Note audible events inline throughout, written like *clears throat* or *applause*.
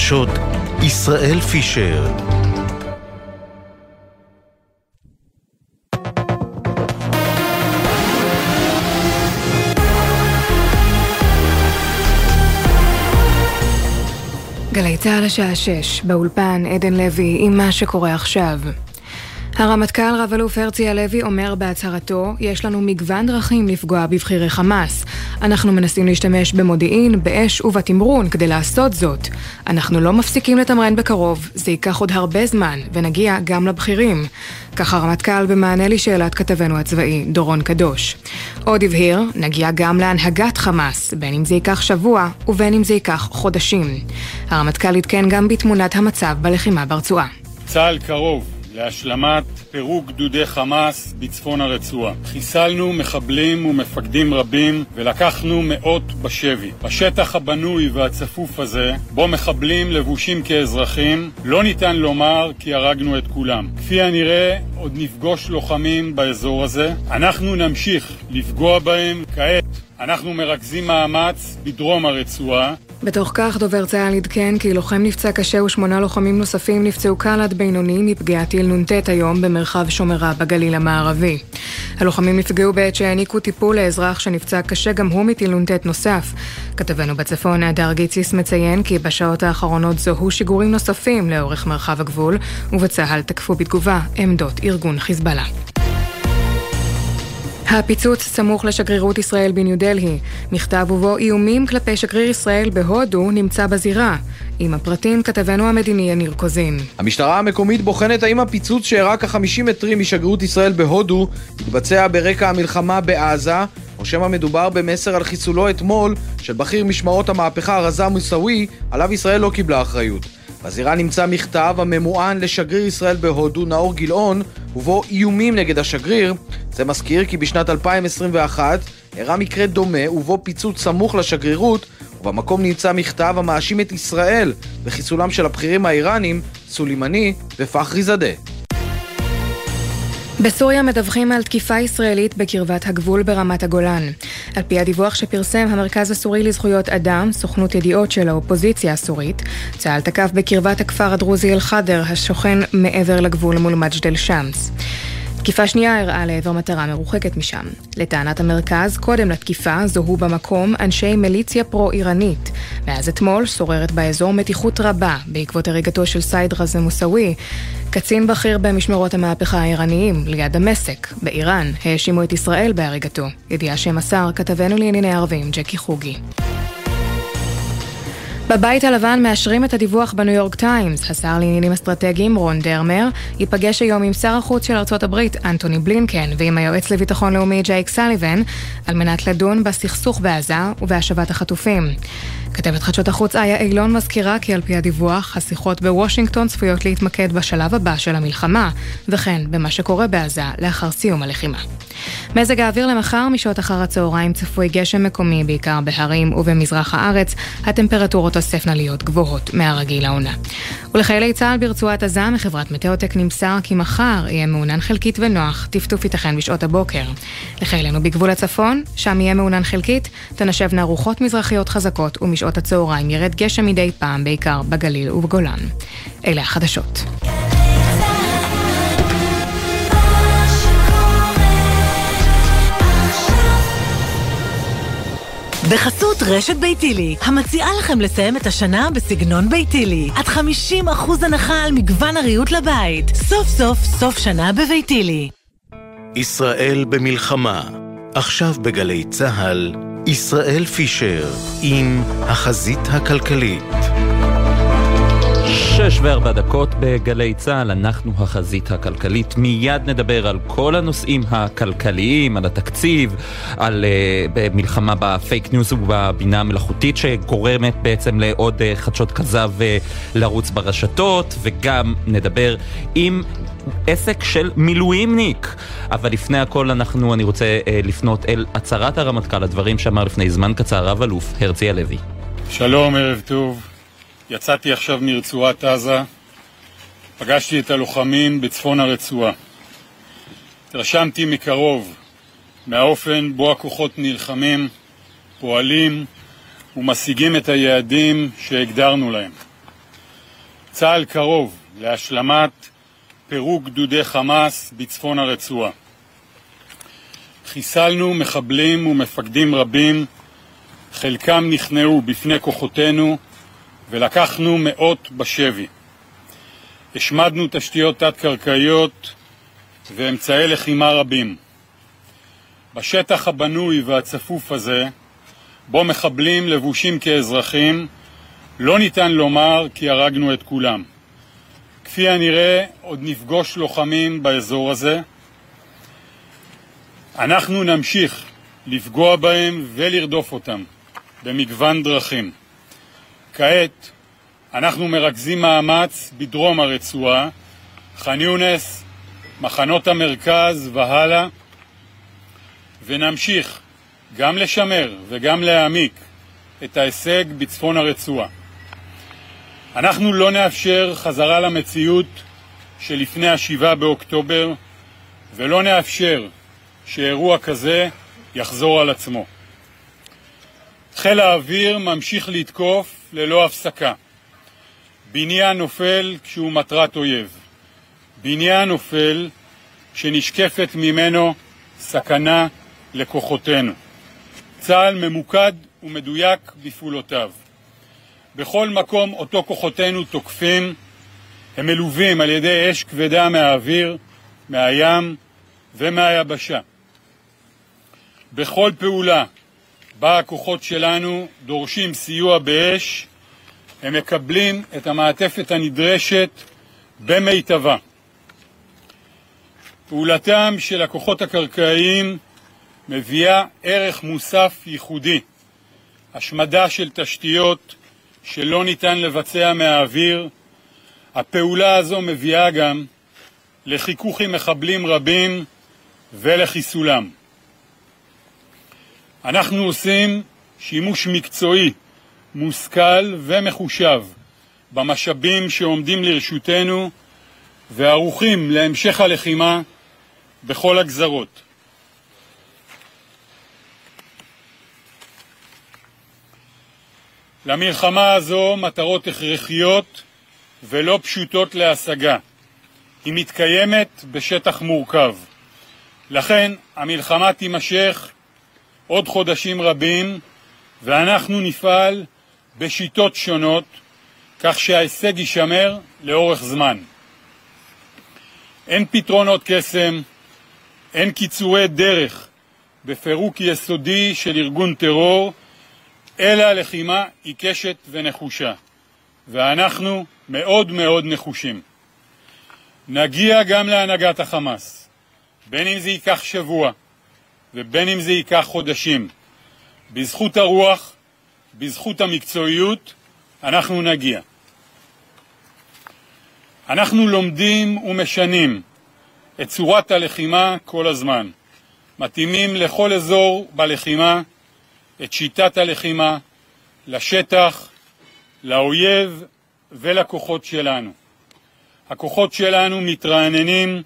החדשות, ישראל פישר. גלי צה"ל השעה 6, באולפן עדן לוי עם מה שקורה עכשיו. הרמטכ"ל רב-אלוף הרצי הלוי אומר בהצהרתו, יש לנו מגוון דרכים לפגוע בבחירי חמאס. אנחנו מנסים להשתמש במודיעין, באש ובתמרון כדי לעשות זאת. אנחנו לא מפסיקים לתמרן בקרוב, זה ייקח עוד הרבה זמן, ונגיע גם לבכירים. כך הרמטכ"ל במענה לשאלת כתבנו הצבאי, דורון קדוש. עוד הבהיר, נגיע גם להנהגת חמאס, בין אם זה ייקח שבוע ובין אם זה ייקח חודשים. הרמטכ"ל עדכן גם בתמונת המצב בלחימה ברצועה. צה"ל קרוב להשלמת פירוק גדודי חמאס בצפון הרצועה. חיסלנו מחבלים ומפקדים רבים ולקחנו מאות בשבי. בשטח הבנוי והצפוף הזה, בו מחבלים לבושים כאזרחים, לא ניתן לומר כי הרגנו את כולם. כפי הנראה, עוד נפגוש לוחמים באזור הזה. אנחנו נמשיך לפגוע בהם כעת. אנחנו מרכזים מאמץ בדרום הרצועה בתוך כך דובר צה"ל עדכן כי לוחם נפצע קשה ושמונה לוחמים נוספים נפצעו קל עד בינוני מפגיעת טיל נ"ט היום במרחב שומרה בגליל המערבי. הלוחמים נפגעו בעת שהעניקו טיפול לאזרח שנפצע קשה גם הוא מטיל נ"ט נוסף. כתבנו בצפון, הדר גיציס מציין כי בשעות האחרונות זוהו שיגורים נוספים לאורך מרחב הגבול, ובצה"ל תקפו בתגובה עמדות ארגון חיזבאללה. הפיצוץ סמוך לשגרירות ישראל בניו דלהי. מכתב ובו איומים כלפי שגריר ישראל בהודו נמצא בזירה. עם הפרטים כתבנו המדיני יניר קוזין. המשטרה המקומית בוחנת האם הפיצוץ שאירע כ-50 מטרים משגרירות ישראל בהודו התבצע ברקע המלחמה בעזה, או שמא מדובר במסר על חיסולו אתמול של בכיר משמרות המהפכה רזה מוסאווי, עליו ישראל לא קיבלה אחריות. בזירה נמצא מכתב הממוען לשגריר ישראל בהודו, נאור גילאון, ובו איומים נגד השגריר. זה מזכיר כי בשנת 2021 אירע מקרה דומה ובו פיצוץ סמוך לשגרירות, ובמקום נמצא מכתב המאשים את ישראל בחיסולם של הבכירים האיראנים, סולימני ופחרי זאדה. בסוריה מדווחים על תקיפה ישראלית בקרבת הגבול ברמת הגולן. על פי הדיווח שפרסם המרכז הסורי לזכויות אדם, סוכנות ידיעות של האופוזיציה הסורית, צה"ל תקף בקרבת הכפר הדרוזי אל-חדר, השוכן מעבר לגבול מול מג'דל שמס. תקיפה שנייה אירעה לעבר מטרה מרוחקת משם. לטענת המרכז, קודם לתקיפה זוהו במקום אנשי מיליציה פרו-איראנית. מאז אתמול שוררת באזור מתיחות רבה בעקבות הריגתו של סייד רזה מוסאווי. קצין בכיר במשמרות המהפכה האיראניים, ליד דמשק, באיראן, האשימו את ישראל בהריגתו. ידיעה שמסר כתבנו לענייני ערבים, ג'קי חוגי. בבית הלבן מאשרים את הדיווח בניו יורק טיימס. השר לעניינים אסטרטגיים רון דרמר ייפגש היום עם שר החוץ של ארצות הברית אנטוני בלינקן ועם היועץ לביטחון לאומי ג'ייק סליבן על מנת לדון בסכסוך בעזה ובהשבת החטופים. כתבת חדשות החוץ איה אילון מזכירה כי על פי הדיווח, השיחות בוושינגטון צפויות להתמקד בשלב הבא של המלחמה, וכן במה שקורה בעזה לאחר סיום הלחימה. מזג האוויר למחר משעות אחר הצהריים צפוי גשם מקומי בעיקר בהרים ובמזרח הארץ, הטמפרטורות תוספנה להיות גבוהות מהרגיל לעונה. ולחיילי צה"ל ברצועת עזה מחברת מטאוטק נמסר כי מחר יהיה מעונן חלקית ונוח, טפטוף ייתכן בשעות הבוקר. לחיילינו בגבול הצפון, שם יהיה מעונן חלקית, תנשבנה רוחות מזרחיות חזקות ומשעות הצהריים ירד גשם מדי פעם בעיקר בגליל ובגולן. אלה החדשות. בחסות רשת ביתילי, המציעה לכם לסיים את השנה בסגנון ביתילי. עד 50% הנחה על מגוון הריהוט לבית. סוף סוף סוף שנה בביתילי. ישראל במלחמה, עכשיו בגלי צה"ל, ישראל פישר עם החזית הכלכלית. שש וארבע דקות בגלי צה"ל, אנחנו החזית הכלכלית. מיד נדבר על כל הנושאים הכלכליים, על התקציב, על אה, מלחמה בפייק ניוז ובבינה המלאכותית שגורמת בעצם לעוד אה, חדשות כזב אה, לרוץ ברשתות, וגם נדבר עם עסק של מילואימניק. אבל לפני הכל אנחנו, אני רוצה אה, לפנות אל הצהרת הרמטכ"ל, הדברים שאמר לפני זמן קצר רב אלוף הרצי הלוי. שלום, ערב טוב. יצאתי עכשיו מרצועת עזה, פגשתי את הלוחמים בצפון הרצועה. התרשמתי מקרוב מהאופן בו הכוחות נלחמים, פועלים ומשיגים את היעדים שהגדרנו להם. צה"ל קרוב להשלמת פירוק גדודי חמאס בצפון הרצועה. חיסלנו מחבלים ומפקדים רבים, חלקם נכנעו בפני כוחותינו ולקחנו מאות בשבי. השמדנו תשתיות תת-קרקעיות ואמצעי לחימה רבים. בשטח הבנוי והצפוף הזה, בו מחבלים לבושים כאזרחים, לא ניתן לומר כי הרגנו את כולם. כפי הנראה, עוד נפגוש לוחמים באזור הזה. אנחנו נמשיך לפגוע בהם ולרדוף אותם במגוון דרכים. כעת אנחנו מרכזים מאמץ בדרום הרצועה, ח'אן יונס, מחנות המרכז והלאה, ונמשיך גם לשמר וגם להעמיק את ההישג בצפון הרצועה. אנחנו לא נאפשר חזרה למציאות שלפני השבעה באוקטובר ולא נאפשר שאירוע כזה יחזור על עצמו. חיל האוויר ממשיך לתקוף ללא הפסקה. בניין נופל כשהוא מטרת אויב. בניין נופל כשנשקפת ממנו סכנה לכוחותינו. צה"ל ממוקד ומדויק בפעולותיו. בכל מקום אותו כוחותינו תוקפים, הם מלווים על ידי אש כבדה מהאוויר, מהים ומהיבשה. בכל פעולה בה הכוחות שלנו דורשים סיוע באש, הם מקבלים את המעטפת הנדרשת במיטבה. פעולתם של הכוחות הקרקעיים מביאה ערך מוסף ייחודי, השמדה של תשתיות שלא ניתן לבצע מהאוויר. הפעולה הזו מביאה גם לחיכוך עם מחבלים רבים ולחיסולם. אנחנו עושים שימוש מקצועי, מושכל ומחושב במשאבים שעומדים לרשותנו וערוכים להמשך הלחימה בכל הגזרות. למלחמה הזו מטרות הכרחיות ולא פשוטות להשגה. היא מתקיימת בשטח מורכב. לכן המלחמה תימשך עוד חודשים רבים ואנחנו נפעל בשיטות שונות כך שההישג יישמר לאורך זמן. אין פתרונות קסם, אין קיצורי דרך בפירוק יסודי של ארגון טרור אלא לחימה עיקשת ונחושה, ואנחנו מאוד מאוד נחושים. נגיע גם להנהגת החמאס, בין אם זה ייקח שבוע ובין אם זה ייקח חודשים. בזכות הרוח, בזכות המקצועיות, אנחנו נגיע. אנחנו לומדים ומשנים את צורת הלחימה כל הזמן, מתאימים לכל אזור בלחימה את שיטת הלחימה לשטח, לאויב ולכוחות שלנו. הכוחות שלנו מתרעננים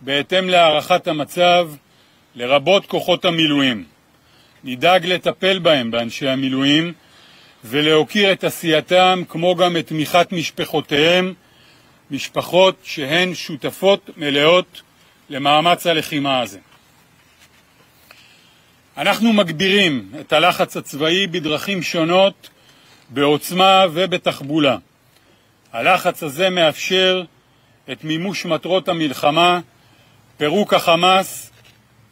בהתאם להערכת המצב, לרבות כוחות המילואים. נדאג לטפל בהם, באנשי המילואים, ולהוקיר את עשייתם, כמו גם את תמיכת משפחותיהם, משפחות שהן שותפות מלאות למאמץ הלחימה הזה. אנחנו מגבירים את הלחץ הצבאי בדרכים שונות, בעוצמה ובתחבולה. הלחץ הזה מאפשר את מימוש מטרות המלחמה, פירוק החמאס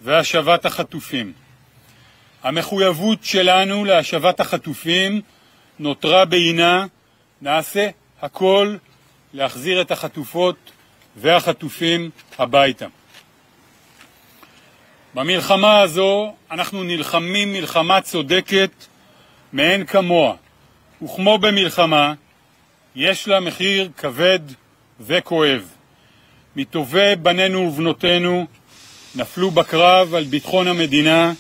והשבת החטופים. המחויבות שלנו להשבת החטופים נותרה בעינה, נעשה הכל להחזיר את החטופות והחטופים הביתה. במלחמה הזו אנחנו נלחמים מלחמה צודקת מאין כמוה, וכמו במלחמה, יש לה מחיר כבד וכואב. מטובי בנינו ובנותינו נפלו בקרב על ביטחון המדינה,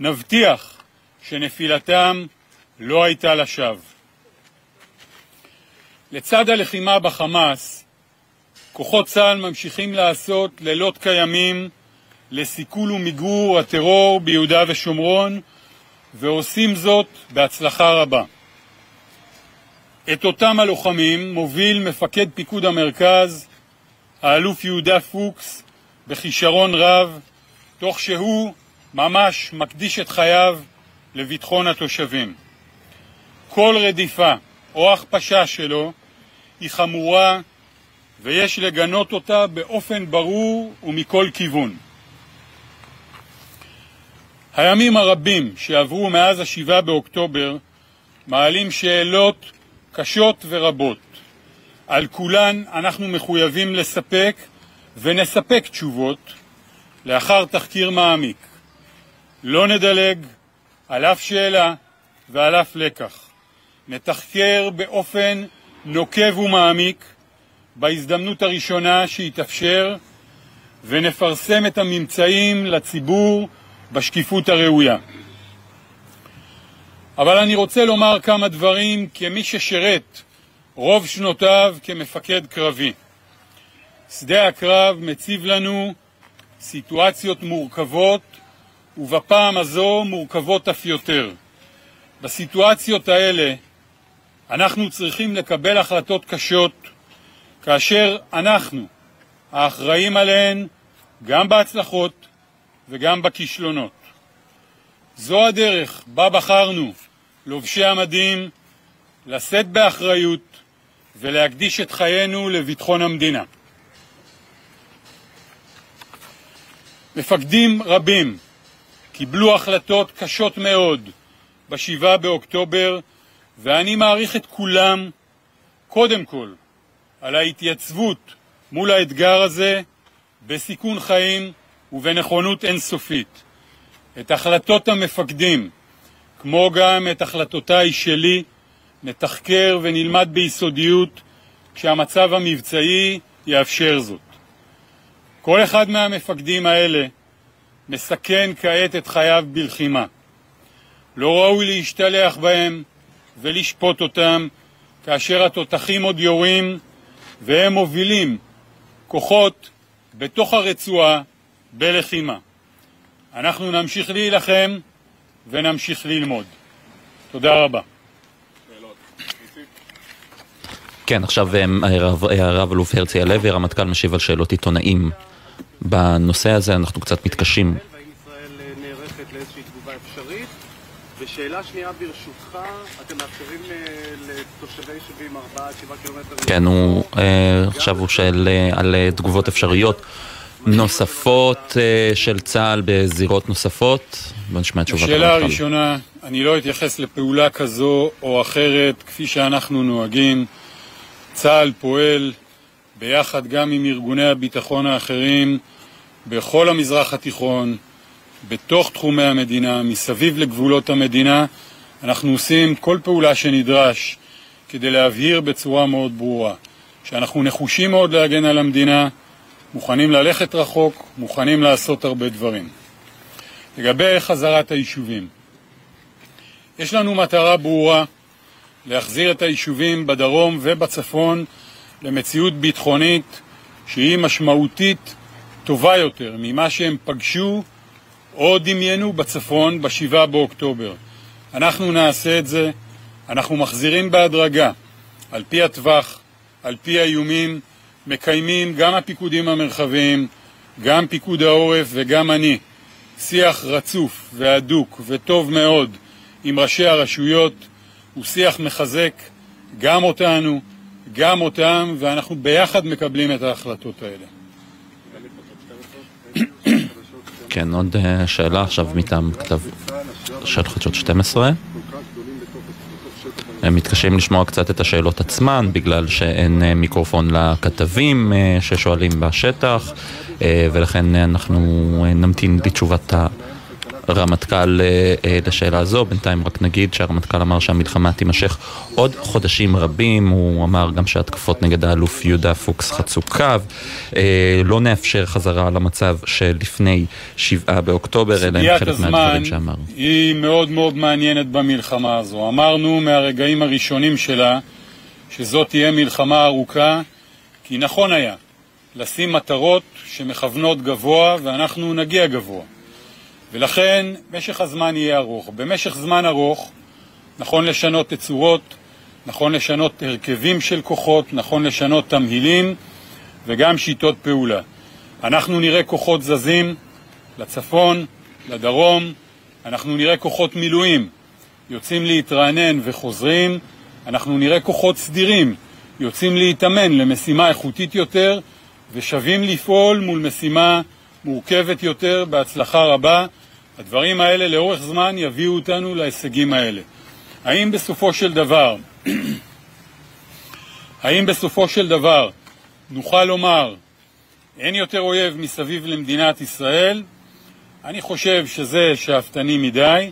נבטיח שנפילתם לא הייתה לשווא. לצד הלחימה בחמאס, כוחות צה"ל ממשיכים לעשות לילות כימים לסיכול ומיגור הטרור ביהודה ושומרון, ועושים זאת בהצלחה רבה. את אותם הלוחמים מוביל מפקד פיקוד המרכז, האלוף יהודה פוקס, בכישרון רב, תוך שהוא ממש מקדיש את חייו לביטחון התושבים. כל רדיפה או הכפשה שלו היא חמורה ויש לגנות אותה באופן ברור ומכל כיוון. הימים הרבים שעברו מאז השבעה באוקטובר מעלים שאלות קשות ורבות. על כולן אנחנו מחויבים לספק ונספק תשובות לאחר תחקיר מעמיק. לא נדלג על אף שאלה ועל אף לקח. נתחקר באופן נוקב ומעמיק בהזדמנות הראשונה שיתאפשר ונפרסם את הממצאים לציבור בשקיפות הראויה. אבל אני רוצה לומר כמה דברים כמי ששירת רוב שנותיו כמפקד קרבי. שדה הקרב מציב לנו סיטואציות מורכבות, ובפעם הזו מורכבות אף יותר. בסיטואציות האלה אנחנו צריכים לקבל החלטות קשות, כאשר אנחנו האחראים עליהן גם בהצלחות וגם בכישלונות. זו הדרך בה בחרנו, לובשי המדים, לשאת באחריות ולהקדיש את חיינו לביטחון המדינה. מפקדים רבים קיבלו החלטות קשות מאוד ב-7 באוקטובר, ואני מעריך את כולם, קודם כל, על ההתייצבות מול האתגר הזה בסיכון חיים ובנכונות אינסופית. את החלטות המפקדים, כמו גם את החלטותיי שלי, נתחקר ונלמד ביסודיות כשהמצב המבצעי יאפשר זאת. כל אחד מהמפקדים האלה מסכן כעת את חייו בלחימה. לא ראוי להשתלח בהם ולשפוט אותם כאשר התותחים עוד יורים והם מובילים כוחות בתוך הרצועה בלחימה. אנחנו נמשיך להילחם ונמשיך ללמוד. תודה רבה. כן, עכשיו הרב אלוף הרצי הלוי, הרמטכ"ל משיב על שאלות עיתונאים בנושא הזה, אנחנו קצת מתקשים. ושאלה שנייה ברשותך, אתם מאפשרים לתושבי יישובים 4-7 קילומטר... כן, הוא עכשיו הוא שואל על תגובות אפשריות. נוספות של צה"ל בזירות נוספות? בוא נשמע את תשובת השאלה הראשונה, אני לא אתייחס לפעולה כזו או אחרת כפי שאנחנו נוהגים. צה"ל פועל ביחד גם עם ארגוני הביטחון האחרים בכל המזרח התיכון, בתוך תחומי המדינה, מסביב לגבולות המדינה. אנחנו עושים כל פעולה שנדרש כדי להבהיר בצורה מאוד ברורה שאנחנו נחושים מאוד להגן על המדינה, מוכנים ללכת רחוק, מוכנים לעשות הרבה דברים. לגבי חזרת היישובים, יש לנו מטרה ברורה להחזיר את היישובים בדרום ובצפון למציאות ביטחונית שהיא משמעותית טובה יותר ממה שהם פגשו או דמיינו בצפון ב-7 באוקטובר. אנחנו נעשה את זה, אנחנו מחזירים בהדרגה, על פי הטווח, על פי האיומים, מקיימים גם הפיקודים המרחביים, גם פיקוד העורף וגם אני, שיח רצוף והדוק וטוב מאוד עם ראשי הרשויות, הוא שיח מחזק גם אותנו, גם אותם, ואנחנו ביחד מקבלים את ההחלטות האלה. כן, עוד שאלה עכשיו מטעם כתב של חדשות 12. הם מתקשים לשמוע קצת את השאלות עצמן בגלל שאין מיקרופון לכתבים ששואלים בשטח ולכן אנחנו נמתין לתשובת הרמטכ"ל לשאלה הזו. בינתיים רק נגיד שהרמטכ"ל אמר שהמלחמה תימשך עוד חודשים רבים, הוא אמר גם שהתקפות נגד האלוף יהודה פוקס חצו קו, לא נאפשר חזרה למצב שלפני שבעה באוקטובר, אלא הם חלק מהדברים שאמר. היא מאוד מאוד מעניינת במלחמה הזו. אמרנו מהרגעים הראשונים שלה שזאת תהיה מלחמה ארוכה, כי נכון היה לשים מטרות שמכוונות גבוה ואנחנו נגיע גבוה. ולכן משך הזמן יהיה ארוך. במשך זמן ארוך נכון לשנות תצורות, נכון לשנות הרכבים של כוחות, נכון לשנות תמהילים וגם שיטות פעולה. אנחנו נראה כוחות זזים לצפון, לדרום, אנחנו נראה כוחות מילואים יוצאים להתרענן וחוזרים, אנחנו נראה כוחות סדירים יוצאים להתאמן למשימה איכותית יותר ושווים לפעול מול משימה מורכבת יותר בהצלחה רבה. הדברים האלה לאורך זמן יביאו אותנו להישגים האלה. האם בסופו של דבר, *clears throat* האם בסופו של דבר נוכל לומר אין יותר אויב מסביב למדינת ישראל? אני חושב שזה שאפתני מדי,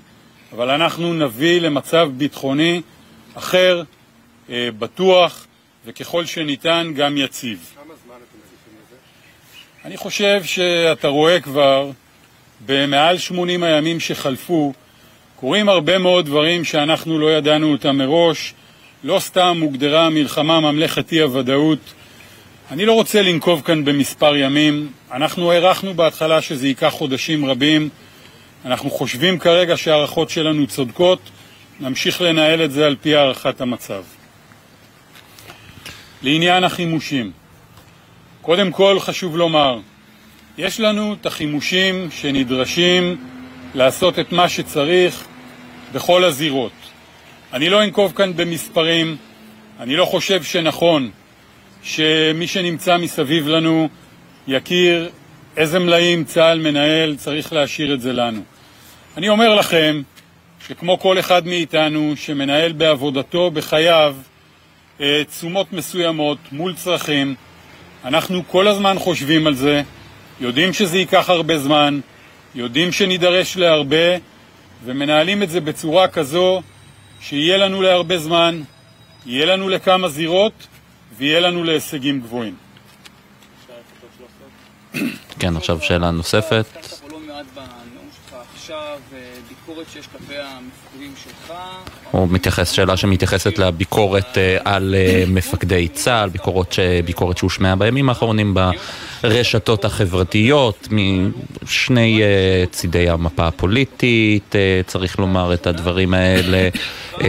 אבל אנחנו נביא למצב ביטחוני אחר, אה, בטוח, וככל שניתן גם יציב. כמה זמן אתם מציפים לזה? אני חושב שאתה רואה כבר במעל 80 הימים שחלפו קורים הרבה מאוד דברים שאנחנו לא ידענו אותם מראש. לא סתם הוגדרה המלחמה ממלכת אי-הוודאות. אני לא רוצה לנקוב כאן במספר ימים. אנחנו הערכנו בהתחלה שזה ייקח חודשים רבים. אנחנו חושבים כרגע שההערכות שלנו צודקות. נמשיך לנהל את זה על פי הערכת המצב. לעניין החימושים, קודם כל חשוב לומר, יש לנו את החימושים שנדרשים לעשות את מה שצריך בכל הזירות. אני לא אנקוב כאן במספרים, אני לא חושב שנכון שמי שנמצא מסביב לנו יכיר איזה מלאים צה"ל מנהל, צריך להשאיר את זה לנו. אני אומר לכם שכמו כל אחד מאיתנו שמנהל בעבודתו, בחייו, אה, תשומות מסוימות מול צרכים, אנחנו כל הזמן חושבים על זה, יודעים שזה ייקח הרבה זמן, יודעים שנידרש להרבה, ומנהלים את זה בצורה כזו שיהיה לנו להרבה זמן, יהיה לנו לכמה זירות ויהיה לנו להישגים גבוהים. *coughs* כן, עכשיו שאלה נוספת. הוא מתייחס, שאלה שמתייחסת לביקורת אה, על אה, מפקדי צה"ל, ביקורת, שהושמעה בימים האחרונים ברשתות החברתיות, משני אה, צידי המפה הפוליטית, צריך לומר את הדברים האלה,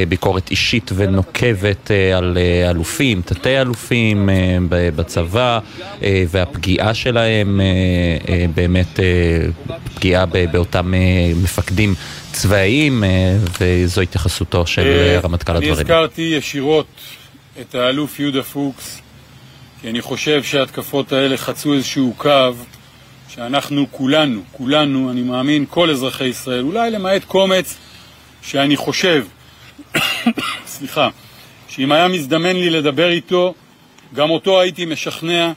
ביקורת אישית ונוקבת על אלופים, תתי אלופים בצבא, והפגיעה שלהם, באמת פגיעה באותם מפקדים צבאיים, אה, וזו התייחסותו של אה, רמטכ"ל הדברים. אני הזכרתי ישירות את האלוף יהודה פוקס, כי אני חושב שההתקפות האלה חצו איזשהו קו שאנחנו כולנו, כולנו, אני מאמין, כל אזרחי ישראל, אולי למעט קומץ שאני חושב, *coughs* סליחה, שאם היה מזדמן לי לדבר איתו, גם אותו הייתי משכנע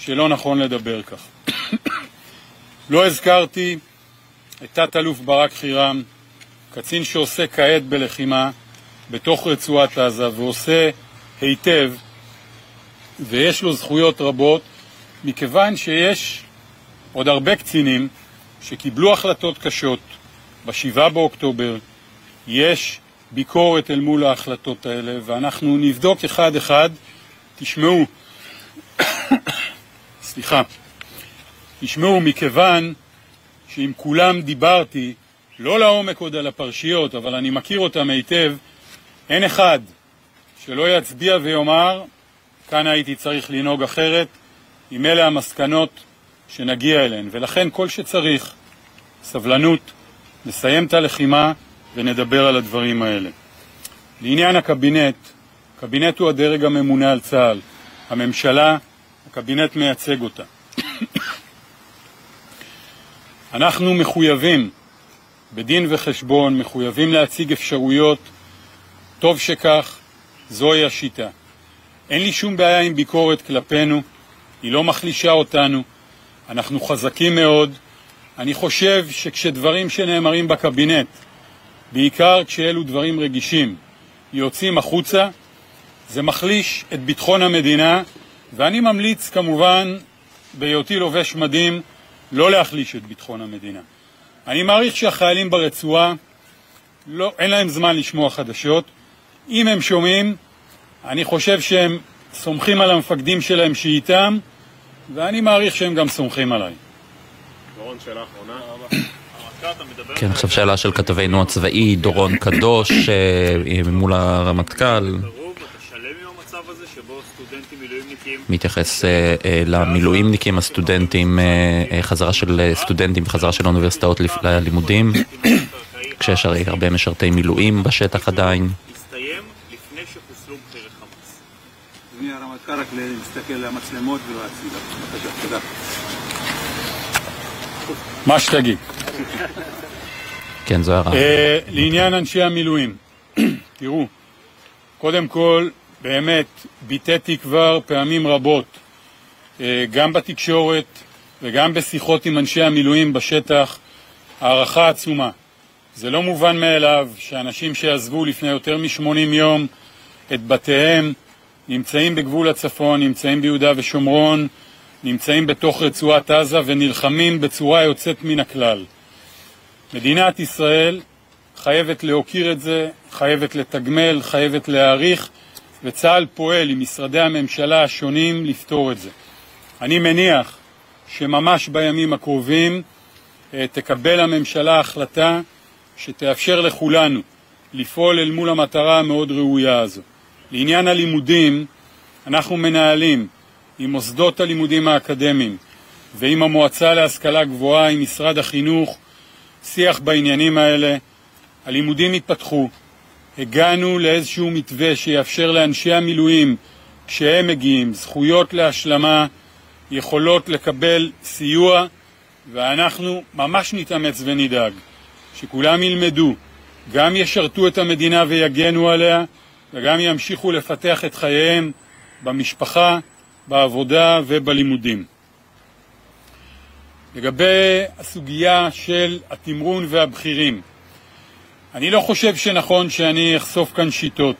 שלא נכון לדבר כך. *coughs* לא הזכרתי תת-אלוף ברק חירם, קצין שעושה כעת בלחימה בתוך רצועת עזה ועושה היטב ויש לו זכויות רבות מכיוון שיש עוד הרבה קצינים שקיבלו החלטות קשות ב-7 באוקטובר, יש ביקורת אל מול ההחלטות האלה ואנחנו נבדוק אחד-אחד. תשמעו, *coughs* סליחה, תשמעו, מכיוון שעם כולם דיברתי, לא לעומק עוד על הפרשיות, אבל אני מכיר אותם היטב, אין אחד שלא יצביע ויאמר, כאן הייתי צריך לנהוג אחרת, אם אלה המסקנות שנגיע אליהן. ולכן כל שצריך, סבלנות, נסיים את הלחימה ונדבר על הדברים האלה. לעניין הקבינט, הקבינט הוא הדרג הממונה על צה"ל. הממשלה, הקבינט מייצג אותה. אנחנו מחויבים בדין וחשבון, מחויבים להציג אפשרויות, טוב שכך, זוהי השיטה. אין לי שום בעיה עם ביקורת כלפינו, היא לא מחלישה אותנו, אנחנו חזקים מאוד. אני חושב שכשדברים שנאמרים בקבינט, בעיקר כשאלו דברים רגישים, יוצאים החוצה, זה מחליש את ביטחון המדינה, ואני ממליץ כמובן, בהיותי לובש מדים, לא להחליש את ביטחון המדינה. אני מעריך שהחיילים ברצועה, לא, אין להם זמן לשמוע חדשות. אם הם שומעים, אני חושב שהם סומכים על המפקדים שלהם שאיתם, ואני מעריך שהם גם סומכים עליי. דורון, שאלה אחרונה. כן, עכשיו שאלה של כתבנו הצבאי דורון קדוש אה, מול הרמטכ"ל. מתייחס למילואימניקים, הסטודנטים, חזרה של סטודנטים וחזרה של אוניברסיטאות ללימודים, כשיש הרי הרבה משרתי מילואים בשטח עדיין. רק להסתכל למצלמות ולהציג. בבקשה, תודה. מה שתגיד. כן, זו הערה. לעניין אנשי המילואים, *clears throat* תראו, קודם כל, באמת, ביטאתי כבר פעמים רבות, אה, גם בתקשורת וגם בשיחות עם אנשי המילואים בשטח, הערכה עצומה. זה לא מובן מאליו שאנשים שעזבו לפני יותר מ-80 יום את בתיהם, נמצאים בגבול הצפון, נמצאים ביהודה ושומרון, נמצאים בתוך רצועת עזה ונלחמים בצורה יוצאת מן הכלל. מדינת ישראל חייבת להוקיר את זה, חייבת לתגמל, חייבת להעריך, וצה"ל פועל עם משרדי הממשלה השונים לפתור את זה. אני מניח שממש בימים הקרובים אה, תקבל הממשלה החלטה שתאפשר לכולנו לפעול אל מול המטרה המאוד ראויה הזו. לעניין הלימודים, אנחנו מנהלים עם מוסדות הלימודים האקדמיים ועם המועצה להשכלה גבוהה, עם משרד החינוך, שיח בעניינים האלה. הלימודים התפתחו, הגענו לאיזשהו מתווה שיאפשר לאנשי המילואים, כשהם מגיעים, זכויות להשלמה, יכולות לקבל סיוע, ואנחנו ממש נתאמץ ונדאג שכולם ילמדו, גם ישרתו את המדינה ויגנו עליה, וגם ימשיכו לפתח את חייהם במשפחה, בעבודה ובלימודים. לגבי הסוגיה של התמרון והבכירים, אני לא חושב שנכון שאני אחשוף כאן שיטות.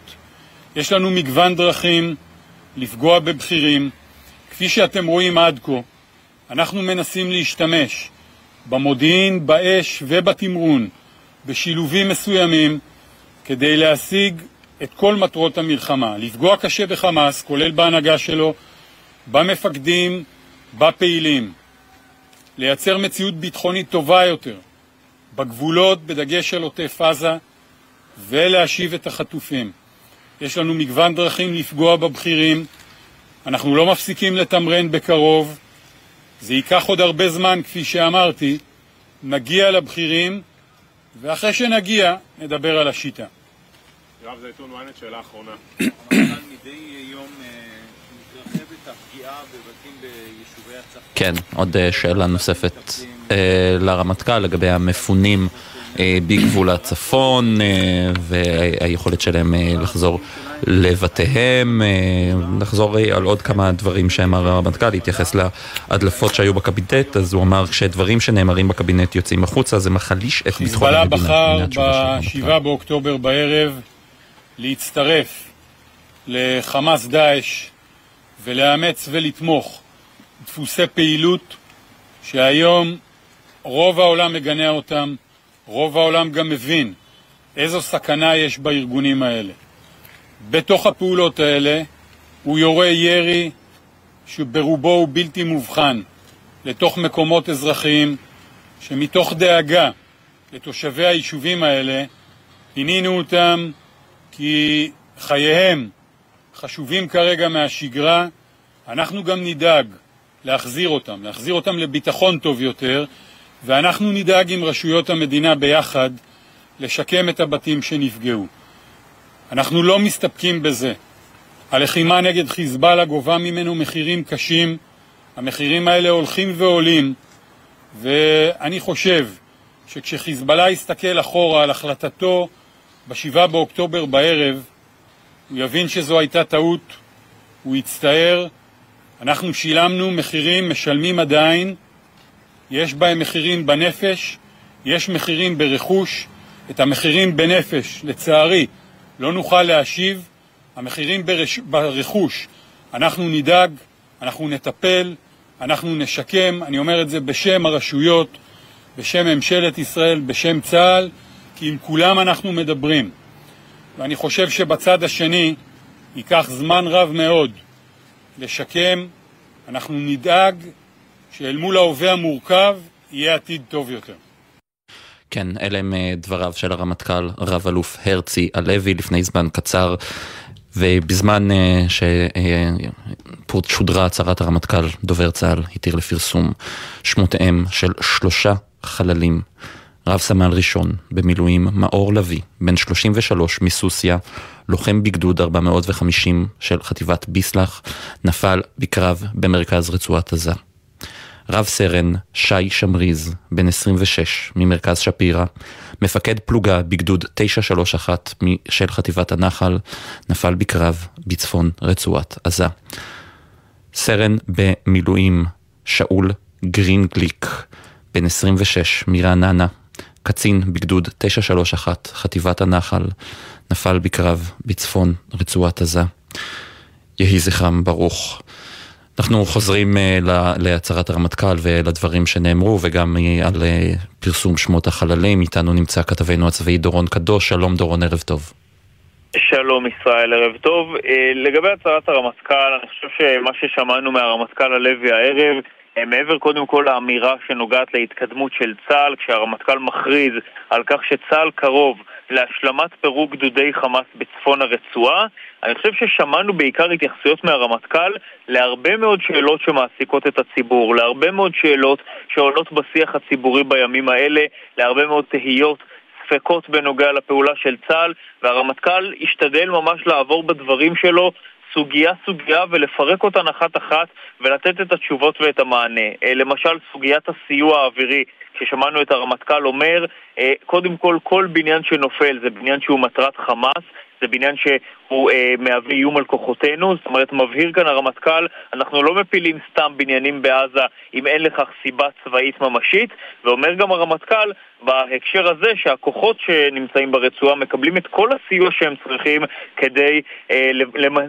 יש לנו מגוון דרכים לפגוע בבכירים. כפי שאתם רואים עד כה, אנחנו מנסים להשתמש במודיעין, באש ובתמרון בשילובים מסוימים כדי להשיג את כל מטרות המלחמה, לפגוע קשה בחמאס, כולל בהנהגה שלו, במפקדים, בפעילים, לייצר מציאות ביטחונית טובה יותר בגבולות, בדגש על עוטף עזה, ולהשיב את החטופים. יש לנו מגוון דרכים לפגוע בבכירים, אנחנו לא מפסיקים לתמרן בקרוב, זה ייקח עוד הרבה זמן, כפי שאמרתי, נגיע לבכירים, ואחרי שנגיע, נדבר על השיטה. יואב, זה עיתון ynet, שאלה אחרונה. *coughs* מדי יום כן, עוד אה, שאלה נוספת אה, לרמטכ"ל לגבי המפונים בגבול הצפון והיכולת שלהם לחזור לבתיהם, לחזור על עוד כמה דברים שאמר הרמטכ"ל, להתייחס להדלפות שהיו בקבינט, אז הוא אמר שדברים שנאמרים בקבינט יוצאים החוצה, זה מחליש את ביטחון המדינה. חיזבאללה בחר ב-7 באוקטובר בערב להצטרף לחמאס דאעש ולאמץ ולתמוך דפוסי פעילות שהיום רוב העולם מגנה אותם, רוב העולם גם מבין איזו סכנה יש בארגונים האלה. בתוך הפעולות האלה הוא יורה ירי שברובו הוא בלתי מובחן לתוך מקומות אזרחיים שמתוך דאגה לתושבי היישובים האלה פינינו אותם כי חייהם חשובים כרגע מהשגרה, אנחנו גם נדאג להחזיר אותם, להחזיר אותם לביטחון טוב יותר, ואנחנו נדאג עם רשויות המדינה ביחד לשקם את הבתים שנפגעו. אנחנו לא מסתפקים בזה. הלחימה נגד חיזבאללה גובה ממנו מחירים קשים, המחירים האלה הולכים ועולים, ואני חושב שכשחיזבאללה יסתכל אחורה על החלטתו ב-7 באוקטובר בערב, הוא יבין שזו הייתה טעות, הוא יצטער, אנחנו שילמנו מחירים, משלמים עדיין, יש בהם מחירים בנפש, יש מחירים ברכוש, את המחירים בנפש, לצערי, לא נוכל להשיב, המחירים ברש... ברכוש, אנחנו נדאג, אנחנו נטפל, אנחנו נשקם, אני אומר את זה בשם הרשויות, בשם ממשלת ישראל, בשם צה"ל, כי עם כולם אנחנו מדברים. ואני חושב שבצד השני ייקח זמן רב מאוד לשקם. אנחנו נדאג שאל מול ההווה המורכב יהיה עתיד טוב יותר. כן, אלה הם אה, דבריו של הרמטכ"ל רב-אלוף הרצי הלוי לפני זמן קצר. ובזמן ששודרה הצהרת הרמטכ"ל, דובר צה"ל התיר לפרסום שמותיהם של שלושה חללים. רב סמל ראשון במילואים מאור לביא, בן 33 מסוסיא, לוחם בגדוד 450 של חטיבת ביסלח, נפל בקרב במרכז רצועת עזה. רב סרן שי שמריז, בן 26, ממרכז שפירא, מפקד פלוגה בגדוד 931 של חטיבת הנחל, נפל בקרב בצפון רצועת עזה. סרן במילואים שאול גרינגליק, בן 26, מרעננה, קצין בגדוד 931, חטיבת הנחל, נפל בקרב בצפון רצועת עזה. יהי זכרם ברוך. אנחנו חוזרים uh, להצהרת הרמטכ"ל ולדברים שנאמרו וגם uh, על uh, פרסום שמות החללים. איתנו נמצא כתבנו הצבאי דורון קדוש. שלום דורון, ערב טוב. שלום ישראל, ערב טוב. לגבי הצהרת הרמטכ"ל, אני חושב שמה ששמענו מהרמטכ"ל הלוי הערב מעבר קודם כל לאמירה שנוגעת להתקדמות של צה"ל, כשהרמטכ"ל מכריז על כך שצה"ל קרוב להשלמת פירוק גדודי חמאס בצפון הרצועה, אני חושב ששמענו בעיקר התייחסויות מהרמטכ"ל להרבה מאוד שאלות שמעסיקות את הציבור, להרבה מאוד שאלות שעולות בשיח הציבורי בימים האלה, להרבה מאוד תהיות ספקות בנוגע לפעולה של צה"ל, והרמטכ"ל השתדל ממש לעבור בדברים שלו סוגיה-סוגיה ולפרק אותן אחת-אחת ולתת את התשובות ואת המענה. אה, למשל, סוגיית הסיוע האווירי, כששמענו את הרמטכ"ל אומר, אה, קודם כל, כל בניין שנופל זה בניין שהוא מטרת חמאס, זה בניין שהוא אה, מהווה איום על כוחותינו, זאת אומרת, מבהיר כאן הרמטכ"ל, אנחנו לא מפילים סתם בניינים בעזה אם אין לכך סיבה צבאית ממשית, ואומר גם הרמטכ"ל בהקשר הזה שהכוחות שנמצאים ברצועה מקבלים את כל הסיוע שהם צריכים כדי אה,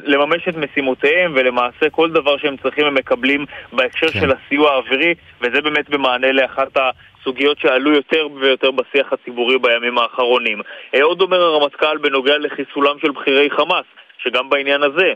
לממש את משימותיהם, ולמעשה כל דבר שהם צריכים הם מקבלים בהקשר כן. של הסיוע האווירי, וזה באמת במענה לאחת ה... סוגיות שעלו יותר ויותר בשיח הציבורי בימים האחרונים. אה, עוד אומר הרמטכ"ל בנוגע לחיסולם של בכירי חמאס, שגם בעניין הזה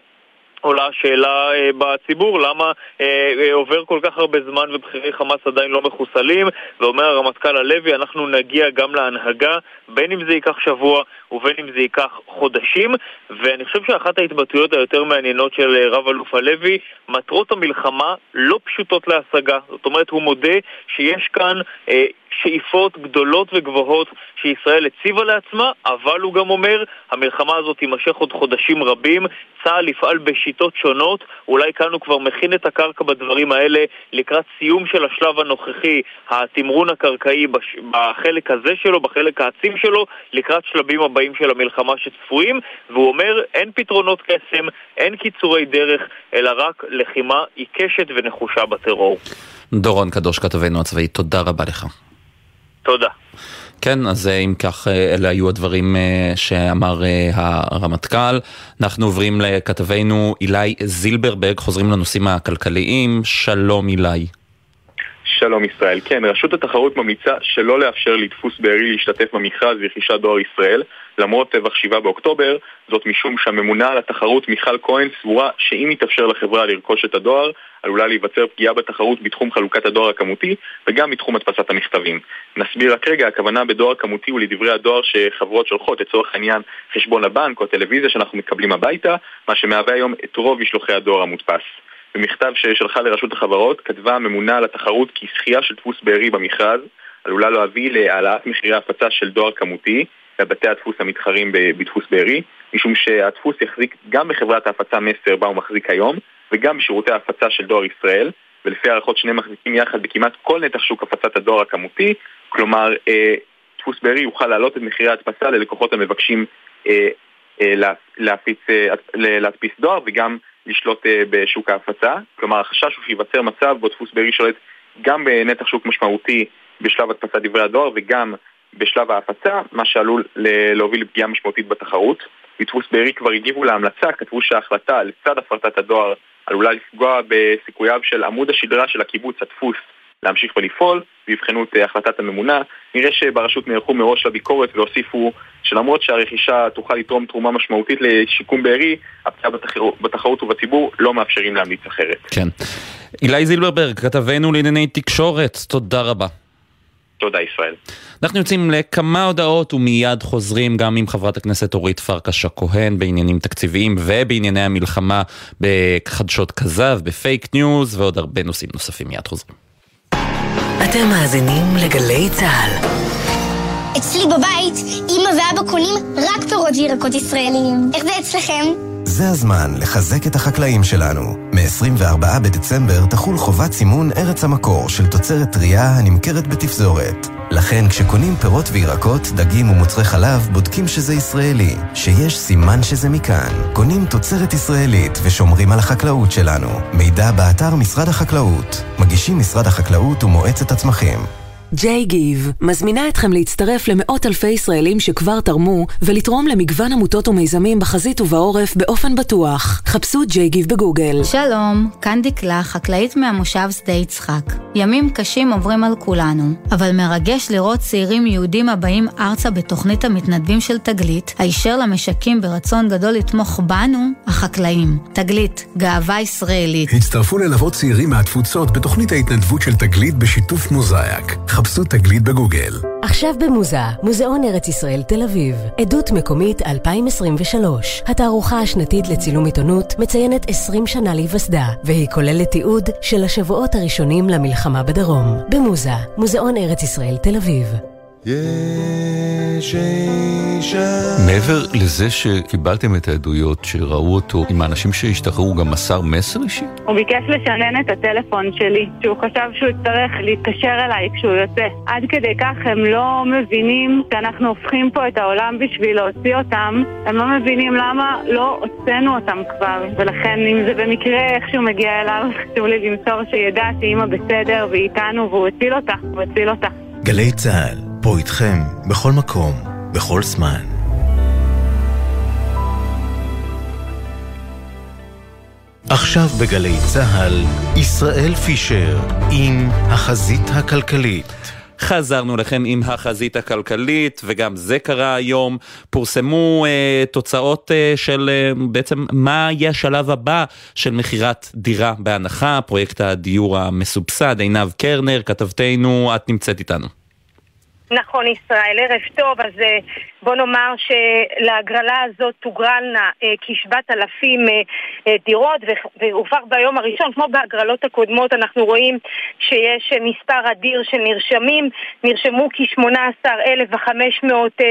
עולה השאלה אה, בציבור למה אה, אה, עובר כל כך הרבה זמן ובכירי חמאס עדיין לא מחוסלים? ואומר הרמטכ"ל הלוי אנחנו נגיע גם להנהגה בין אם זה ייקח שבוע ובין אם זה ייקח חודשים. ואני חושב שאחת ההתבטאויות היותר מעניינות של רב אלוף הלוי מטרות המלחמה לא פשוטות להשגה. זאת אומרת הוא מודה שיש כאן אה, שאיפות גדולות וגבוהות שישראל הציבה לעצמה, אבל הוא גם אומר, המלחמה הזאת תימשך עוד חודשים רבים, צה"ל יפעל בשיטות שונות, אולי כאן הוא כבר מכין את הקרקע בדברים האלה לקראת סיום של השלב הנוכחי, התמרון הקרקעי בש... בחלק הזה שלו, בחלק העצים שלו, לקראת שלבים הבאים של המלחמה שצפויים, והוא אומר, אין פתרונות קסם, אין קיצורי דרך, אלא רק לחימה עיקשת ונחושה בטרור. דורון קדוש, כתבנו הצבאי, תודה רבה לך. תודה. כן, אז אה, אם כך, אה, אלה היו הדברים אה, שאמר הרמטכ"ל. אנחנו עוברים לכתבנו אילי זילברברג, חוזרים לנושאים הכלכליים. שלום אילי. שלום ישראל. כן, רשות התחרות ממליצה שלא לאפשר לדפוס בארי להשתתף במכרז לרכישת דואר ישראל, למרות טבח 7 באוקטובר, זאת משום שהממונה על התחרות מיכל כהן סבורה שאם יתאפשר לחברה לרכוש את הדואר, עלולה להיווצר פגיעה בתחרות בתחום חלוקת הדואר הכמותי וגם בתחום הדפסת המכתבים. נסביר רק רגע, הכוונה בדואר כמותי הוא לדברי הדואר שחברות שולחות, לצורך העניין חשבון הבנק או הטלוויזיה שאנחנו מקבלים הביתה, מה שמהווה היום את רוב משלוחי הדואר המודפס. במכתב ששלחה לרשות החברות כתבה הממונה על התחרות כי זכייה של דפוס בארי במכרז עלולה להביא להעלאת מחירי הפצה של דואר כמותי לבתי הדפוס המתחרים בדפוס בארי, משום שהדפוס יחזיק גם בחברת ההפצה מסר בה הוא מחזיק היום, וגם בשירותי ההפצה של דואר ישראל, ולפי הערכות שניהם מחזיקים יחד בכמעט כל נתח שוק הפצת הדואר הכמותי, כלומר אה, דפוס בארי יוכל להעלות את מחירי ההדפסה ללקוחות המבקשים אה, אה, להפיץ, להדפיס דואר וגם לשלוט אה, בשוק ההפצה. כלומר, החשש הוא שייווצר מצב בו דפוס בארי שולט גם בנתח שוק משמעותי בשלב הדפסת דברי הדואר וגם בשלב ההפצה, מה שעלול להוביל לפגיעה משמעותית בתחרות. בדפוס בארי כבר הגיבו להמלצה, כתבו שההחלטה לצד הפרטת הדואר עלולה לפגוע בסיכוייו של עמוד השדרה של הקיבוץ, הדפוס, להמשיך ולפעול, ויבחנו את החלטת הממונה. נראה שברשות נערכו מראש לביקורת והוסיפו שלמרות שהרכישה תוכל לתרום תרומה משמעותית לשיקום בארי, הפגיעה בתחרות ובציבור לא מאפשרים להמליץ אחרת. כן. אילי זילברברג, כתבנו לענייני תקשורת, תודה רבה. תודה ישראל. אנחנו יוצאים לכמה הודעות ומיד חוזרים גם עם חברת הכנסת אורית פרקש הכהן בעניינים תקציביים ובענייני המלחמה בחדשות כזב, בפייק ניוז ועוד הרבה נושאים נוספים. מיד חוזרים. אתם מאזינים לגלי צה"ל. אצלי בבית, אמא ואבא קונים רק פירות וירקות ישראליים. איך זה אצלכם? זה הזמן לחזק את החקלאים שלנו. מ-24 בדצמבר תחול חובת סימון ארץ המקור של תוצרת טרייה הנמכרת בתפזורת. לכן כשקונים פירות וירקות, דגים ומוצרי חלב, בודקים שזה ישראלי, שיש סימן שזה מכאן. קונים תוצרת ישראלית ושומרים על החקלאות שלנו. מידע באתר משרד החקלאות. מגישים משרד החקלאות ומועצת הצמחים. ג'יי גיב מזמינה אתכם להצטרף למאות אלפי ישראלים שכבר תרמו ולתרום למגוון עמותות ומיזמים בחזית ובעורף באופן בטוח. חפשו ג'יי גיב בגוגל. שלום, כאן דקלה, חקלאית מהמושב שדה יצחק. ימים קשים עוברים על כולנו, אבל מרגש לראות צעירים יהודים הבאים ארצה בתוכנית המתנדבים של תגלית, הישר למשקים ברצון גדול לתמוך בנו, החקלאים. תגלית, גאווה ישראלית. הצטרפו ללוות צעירים מהתפוצות בתוכנית ההתנדבות של תגלית בשיתוף מוזאיק. חפשו תגלית בגוגל. עכשיו במוזה, מוזיאון ארץ ישראל תל אביב. עדות מקומית 2023. התערוכה השנתית לצילום עיתונות מציינת 20 שנה להיווסדה, והיא כוללת תיעוד של השבועות הראשונים למלחמה בדרום. במוזה, מוזיאון ארץ ישראל תל אביב. יש אישה... מעבר לזה שקיבלתם את העדויות שראו אותו עם האנשים שהשתחררו, גם מסר מסר אישי? הוא ביקש לשנן את הטלפון שלי, שהוא חשב שהוא יצטרך להתקשר אליי כשהוא יוצא. עד כדי כך הם לא מבינים שאנחנו הופכים פה את העולם בשביל להוציא אותם, הם לא מבינים למה לא הוצאנו אותם כבר. ולכן אם זה במקרה איכשהו מגיע אליו, חשוב לי למסור שידע שאימא בסדר והיא איתנו והוא הציל אותה, הוא הציל אותה. גלי צה"ל פה איתכם, בכל מקום, בכל זמן. עכשיו בגלי צה"ל, ישראל פישר עם החזית הכלכלית. חזרנו לכם עם החזית הכלכלית וגם זה קרה היום. פורסמו אה, תוצאות אה, של אה, בעצם מה יהיה השלב הבא של מכירת דירה בהנחה, פרויקט הדיור המסובסד. עינב קרנר, כתבתנו, את נמצאת איתנו. נכון ישראל, ערב טוב, אז אה, בוא נאמר שלהגרלה הזאת תוגרלנה אה, כשבעת אלפים אה, דירות והופך ביום הראשון, כמו בהגרלות הקודמות אנחנו רואים שיש מספר אדיר של נרשמים, נרשמו כ-18,500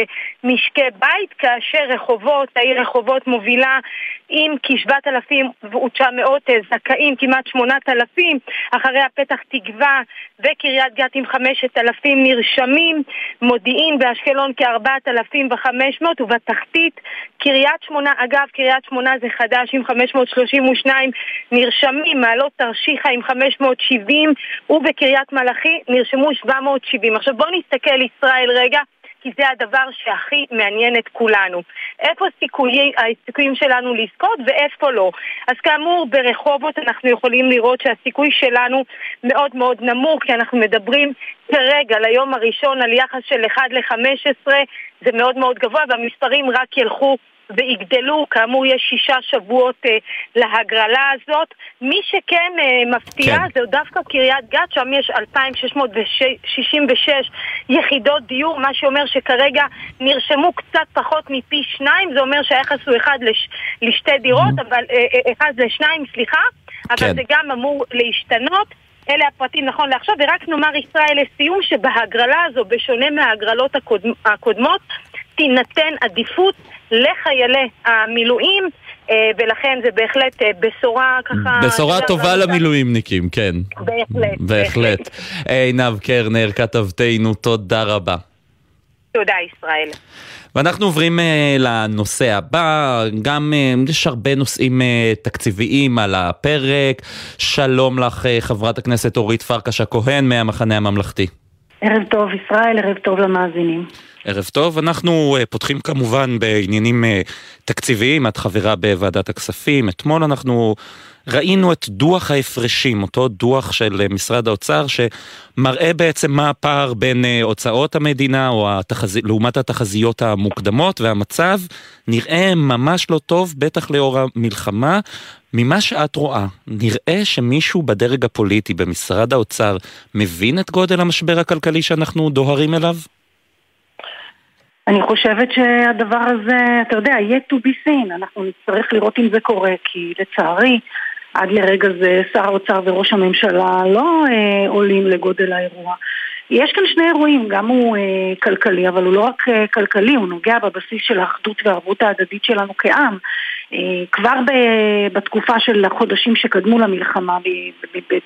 משקי בית, כאשר רחובות, העיר רחובות מובילה עם כ-7,900 זכאים, כמעט 8,000, אחריה פתח תקווה וקריית גת עם 5,000 נרשמים, מודיעין באשקלון כ-4,500 ובתחתית קריית שמונה, אגב קריית שמונה זה חדש עם 532 נרשמים, מעלות תרשיחא עם 570 ובקריית מלאכי נרשמו 770. עכשיו בואו נסתכל ישראל רגע כי זה הדבר שהכי מעניין את כולנו. איפה סיכויי, הסיכויים שלנו לזכות ואיפה לא. אז כאמור, ברחובות אנחנו יכולים לראות שהסיכוי שלנו מאוד מאוד נמוך, כי אנחנו מדברים כרגע, ליום הראשון, על יחס של 1 ל-15, זה מאוד מאוד גבוה, והמספרים רק ילכו ויגדלו, כאמור יש שישה שבועות אה, להגרלה הזאת. מי שכן אה, מפתיע כן. זה דווקא קריית גת, שם יש 2,666 יחידות דיור, מה שאומר שכרגע נרשמו קצת פחות מפי שניים, זה אומר שהיחס הוא אחד לש, לשתי דירות, mm-hmm. אבל אה, אה, אחד לשניים, סליחה, אבל כן. זה גם אמור להשתנות. אלה הפרטים נכון לעכשיו, ורק נאמר ישראל לסיום שבהגרלה הזו, בשונה מההגרלות הקודמ, הקודמות, תינתן עדיפות לחיילי המילואים. אה, ולכן זה בהחלט אה, בשורה ככה... בשורה טובה למילואימניקים, כן. בהחלט. בהחלט. עינב קרנר, כתבתנו, תודה רבה. תודה, ישראל. ואנחנו עוברים uh, לנושא הבא, גם uh, יש הרבה נושאים uh, תקציביים על הפרק. שלום לך, uh, חברת הכנסת אורית פרקש הכהן מהמחנה הממלכתי. ערב טוב ישראל, ערב טוב למאזינים. ערב טוב, אנחנו uh, פותחים כמובן בעניינים uh, תקציביים, את חברה בוועדת הכספים, אתמול אנחנו ראינו את דוח ההפרשים, אותו דוח של אה, משרד האוצר, שמראה בעצם מה הפער בין אה, הוצאות המדינה או התחז... לעומת התחזיות המוקדמות, והמצב נראה ממש לא טוב, בטח לאור המלחמה. ממה שאת רואה, נראה שמישהו בדרג הפוליטי במשרד האוצר מבין את גודל המשבר הכלכלי שאנחנו דוהרים אליו? אני חושבת שהדבר הזה, אתה יודע, yet to be seen, אנחנו נצטרך לראות אם זה קורה, כי לצערי, עד לרגע זה שר האוצר וראש הממשלה לא אה, עולים לגודל האירוע. יש כאן שני אירועים, גם הוא אה, כלכלי, אבל הוא לא רק אה, כלכלי, הוא נוגע בבסיס של האחדות והערבות ההדדית שלנו כעם. אה, כבר בתקופה של החודשים שקדמו למלחמה,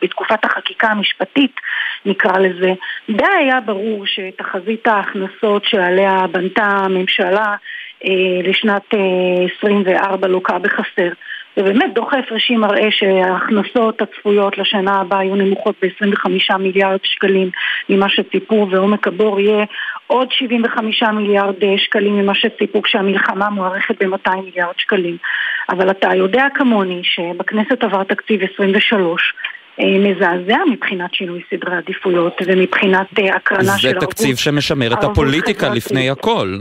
בתקופת החקיקה המשפטית נקרא לזה, די היה ברור שתחזית ההכנסות שעליה בנתה הממשלה אה, לשנת אה, 24 לוקה בחסר. ובאמת דוח ההפרשים מראה שההכנסות הצפויות לשנה הבאה יהיו נמוכות ב-25 מיליארד שקלים ממה שציפו ועומק הבור יהיה עוד 75 מיליארד שקלים ממה שציפו כשהמלחמה מוערכת ב-200 מיליארד שקלים. אבל אתה יודע כמוני שבכנסת עבר תקציב 23 אה, מזעזע מבחינת שינוי סדרי עדיפויות ומבחינת אה, הקרנה של ערבות. זה תקציב שמשמר את הפוליטיקה לפני הכל.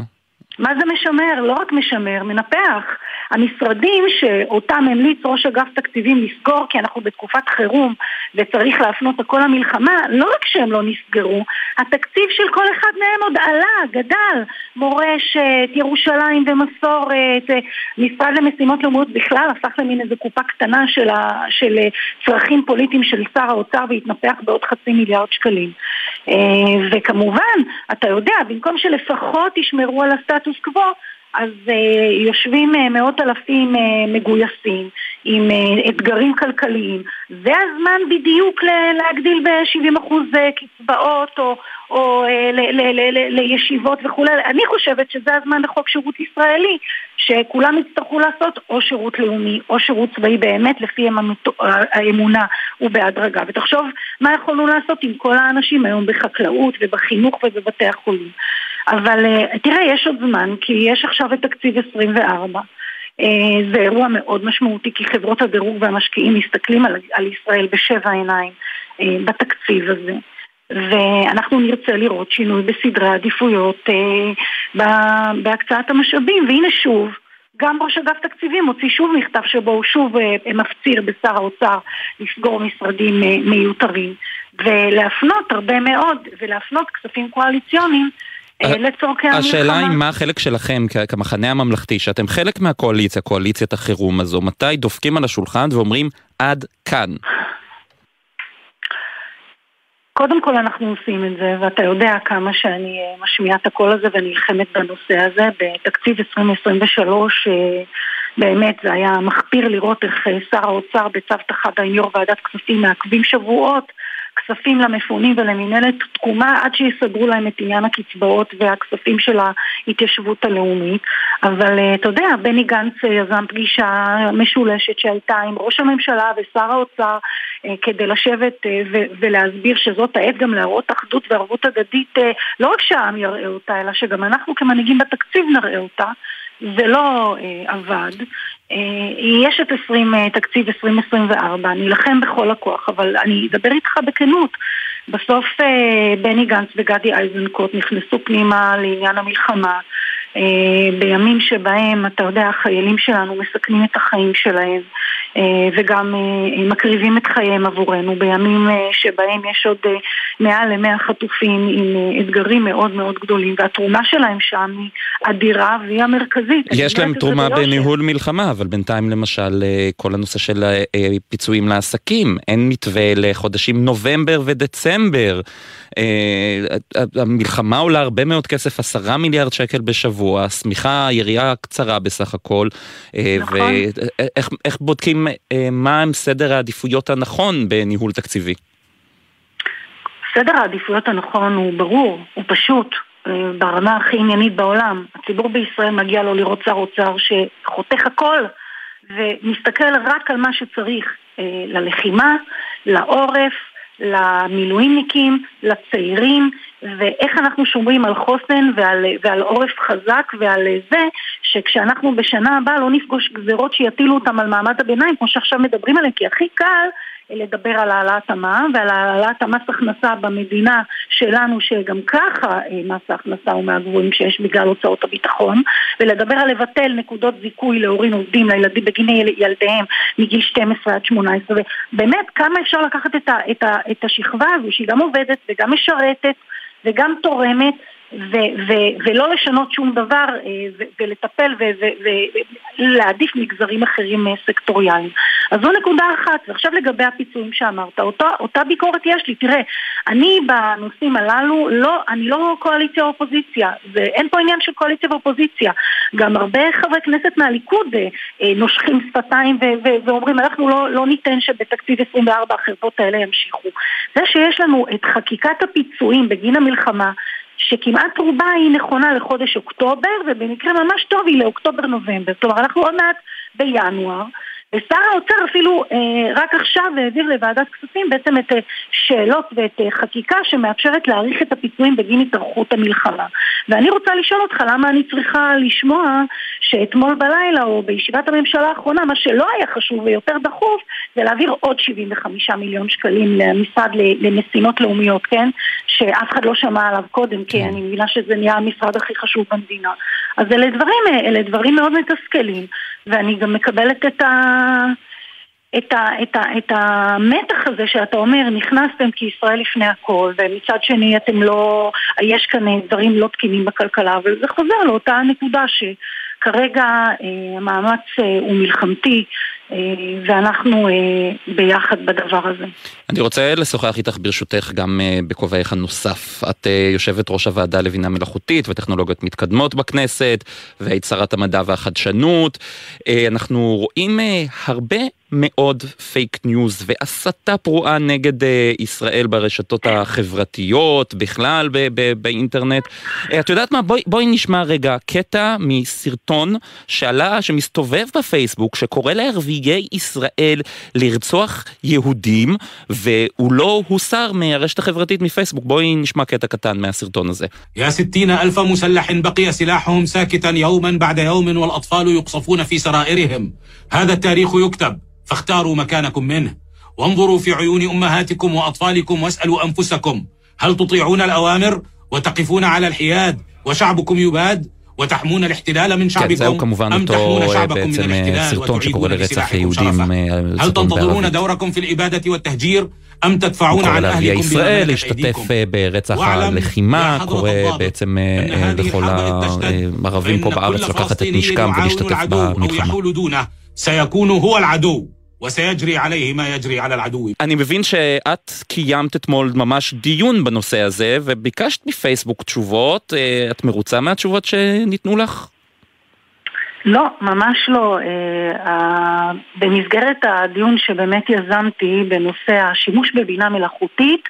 מה זה משמר? לא רק משמר, מנפח. המשרדים שאותם המליץ ראש אגף תקציבים לסגור כי אנחנו בתקופת חירום וצריך להפנות הכל למלחמה, לא רק שהם לא נסגרו, התקציב של כל אחד מהם עוד עלה, גדל. מורשת, ירושלים ומסורת, משרד למשימות לאומיות בכלל הפך למין איזה קופה קטנה של, ה, של צרכים פוליטיים של שר האוצר והתנפח בעוד חצי מיליארד שקלים. וכמובן, אתה יודע, במקום שלפחות ישמרו על הסטטוס קוו, אז uh, יושבים uh, מאות אלפים uh, מגויסים עם uh, אתגרים כלכליים. זה הזמן בדיוק להגדיל ב-70% קצבאות או, או uh, לישיבות וכולי. אני חושבת שזה הזמן לחוק שירות ישראלי, שכולם יצטרכו לעשות או שירות לאומי או שירות צבאי באמת לפי האמונה ובהדרגה. ותחשוב מה יכולנו לעשות עם כל האנשים היום בחקלאות ובחינוך ובבתי החולים. אבל תראה, יש עוד זמן, כי יש עכשיו את תקציב 24. זה אירוע מאוד משמעותי, כי חברות הדירוג והמשקיעים מסתכלים על, על ישראל בשבע עיניים בתקציב הזה. ואנחנו נרצה לראות שינוי בסדרי העדיפויות בהקצאת המשאבים. והנה שוב, גם ראש אגף תקציבים הוציא שוב מכתב שבו הוא שוב מפציר בשר האוצר לסגור משרדים מיותרים ולהפנות הרבה מאוד, ולהפנות כספים קואליציוניים אה, לצורכי המלחמה. השאלה היא מה החלק שלכם כמחנה הממלכתי, שאתם חלק מהקואליציה, קואליציית החירום הזו, מתי דופקים על השולחן ואומרים עד כאן? קודם כל אנחנו עושים את זה, ואתה יודע כמה שאני אה, משמיעה את הקול הזה ונלחמת בנושא הזה. בתקציב 2023 באמת זה היה מחפיר לראות איך אה, שר האוצר בצוותא חדא עם יו"ר ועדת כספים מעכבים שבועות כספים למפונים ולמינהלת תקומה עד שיסדרו להם את עניין הקצבאות והכספים של ההתיישבות הלאומית. אבל אה, אתה יודע, בני גנץ יזם פגישה משולשת שהייתה עם ראש הממשלה ושר האוצר אה, כדי לשבת אה, ולהסביר שזאת העת גם להראות אחדות וערבות הדדית, לא רק שהעם יראה אותה, אלא שגם אנחנו כמנהיגים בתקציב נראה אותה. זה לא אה, עבד. אה, יש את 20, אה, תקציב 2024, אני אלחם בכל הכוח, אבל אני אדבר איתך בכנות. בסוף אה, בני גנץ וגדי איזנקוט נכנסו פנימה לעניין המלחמה. אה, בימים שבהם, אתה יודע, החיילים שלנו מסכנים את החיים שלהם אה, וגם אה, מקריבים את חייהם עבורנו, בימים שבהם יש עוד מעל למאה חטופים עם אתגרים מאוד מאוד גדולים, והתרומה שלהם שם היא אדירה והיא המרכזית. יש להם תרומה בניהול מלחמה, אבל בינתיים למשל כל הנושא של פיצויים לעסקים, אין מתווה לחודשים נובמבר ודצמבר. המלחמה עולה הרבה מאוד כסף, עשרה מיליארד שקל בשבוע, השמיכה, יריעה קצרה בסך הכל. נכון. ואיך בודקים מה סדר העדיפויות הנכון בניהול תקציבי? סדר העדיפויות הנכון הוא ברור, הוא פשוט. ברמה הכי עניינית בעולם. הציבור בישראל מגיע לו לראות שר אוצר שחותך הכל ומסתכל רק על מה שצריך ללחימה, לעורף, למילואימניקים, לצעירים, ואיך אנחנו שומרים על חוסן ועל, ועל עורף חזק ועל זה שכשאנחנו בשנה הבאה לא נפגוש גזרות שיטילו אותם על מעמד הביניים, כמו שעכשיו מדברים עליהם, כי הכי קל לדבר על העלאת המע"מ ועל העלאת המס הכנסה במדינה שלנו, שגם ככה אה, מס ההכנסה הוא מהגבוהים שיש בגלל הוצאות הביטחון, ולדבר על לבטל נקודות זיכוי להורים עובדים לילדים בגין ילדיהם מגיל 12 עד 18, ובאמת כמה אפשר לקחת את, ה, את, ה, את השכבה הזו שהיא גם עובדת וגם משרתת וגם תורמת ו- ו- ולא לשנות שום דבר אה, ו- ולטפל ולהעדיף מגזרים אחרים אה, סקטוריאליים. אז זו נקודה אחת. ועכשיו לגבי הפיצויים שאמרת, אותו, אותה ביקורת יש לי. תראה, אני בנושאים הללו, לא, אני לא קואליציה או אופוזיציה. ואין פה עניין של קואליציה ואופוזיציה. גם הרבה חברי כנסת מהליכוד אה, נושכים שפתיים ו- ו- ואומרים, אנחנו לא, לא ניתן שבתקציב 24 החרפות האלה ימשיכו. זה שיש לנו את חקיקת הפיצויים בגין המלחמה, שכמעט רובה היא נכונה לחודש אוקטובר, ובמקרה ממש טוב היא לאוקטובר-נובמבר. כלומר, אנחנו עוד מעט בינואר, ושר האוצר אפילו אה, רק עכשיו העביר לוועדת כספים בעצם את אה, שאלות ואת אה, חקיקה שמאפשרת להאריך את הפיצויים בגין התארכות המלחמה. ואני רוצה לשאול אותך למה אני צריכה לשמוע שאתמול בלילה או בישיבת הממשלה האחרונה מה שלא היה חשוב ויותר דחוף זה להעביר עוד 75 מיליון שקלים למשרד למשימות לאומיות, כן? שאף אחד לא שמע עליו קודם, כי אני מבינה שזה נהיה המשרד הכי חשוב במדינה. אז אלה דברים, אלה דברים מאוד מתסכלים, ואני גם מקבלת את ה... את, ה, את, ה, את המתח הזה שאתה אומר, נכנסתם כישראל לפני הכל, ומצד שני אתם לא, יש כאן דברים לא תקינים בכלכלה, אבל זה חוזר לאותה נקודה שכרגע אה, המאמץ אה, הוא מלחמתי, ואנחנו אה, ביחד בדבר הזה. אני רוצה לשוחח איתך ברשותך גם אה, בכובעך הנוסף. את יושבת ראש הוועדה לבינה מלאכותית וטכנולוגיות מתקדמות בכנסת, והיית שרת המדע והחדשנות. אנחנו רואים הרבה מאוד פייק ניוז והסתה פרועה נגד ישראל ברשתות החברתיות, בכלל ב- ב- באינטרנט. את יודעת מה? בואי, בואי נשמע רגע קטע מסרטון שעלה, שמסתובב בפייסבוק, שקורא לערבי נציגי ישראל לרצוח יהודים, והוא לא הוסר מהרשת החברתית מפייסבוק. בואי נשמע קטע קטן מהסרטון הזה. يا ستين ألف مسلح بقي سلاحهم ساكتا يوما بعد يوم والأطفال يقصفون في سرائرهم هذا التاريخ يكتب فاختاروا مكانكم منه وانظروا في عيون أمهاتكم وأطفالكم واسألوا أنفسكم هل تطيعون الأوامر وتقفون على الحياد وشعبكم يباد ותחמון الاحتلال מן שעביקום, כן, זהו כמובן אותו בעצם סרטון שקורא לרצח יהודים. هل تنتظرون دوركم في الإبادة والتهجير أم تدفعون عن أهلكم ישראל להשתתף ברצח הלחימה, קורא בעצם לכל הערבים פה בארץ לקחת את נשקם ולהשתתף במלחמה. سيكون هو العدو وسيجري عليه ما يجري على العدو. אני מבין שאת קיימת אתמול ממש דיון בנושא הזה וביקשת מפייסבוק תשובות, אה, את מרוצה מהתשובות שניתנו לך? לא, ממש לא. אה, במסגרת הדיון שבאמת יזמתי בנושא השימוש בבינה מלאכותית,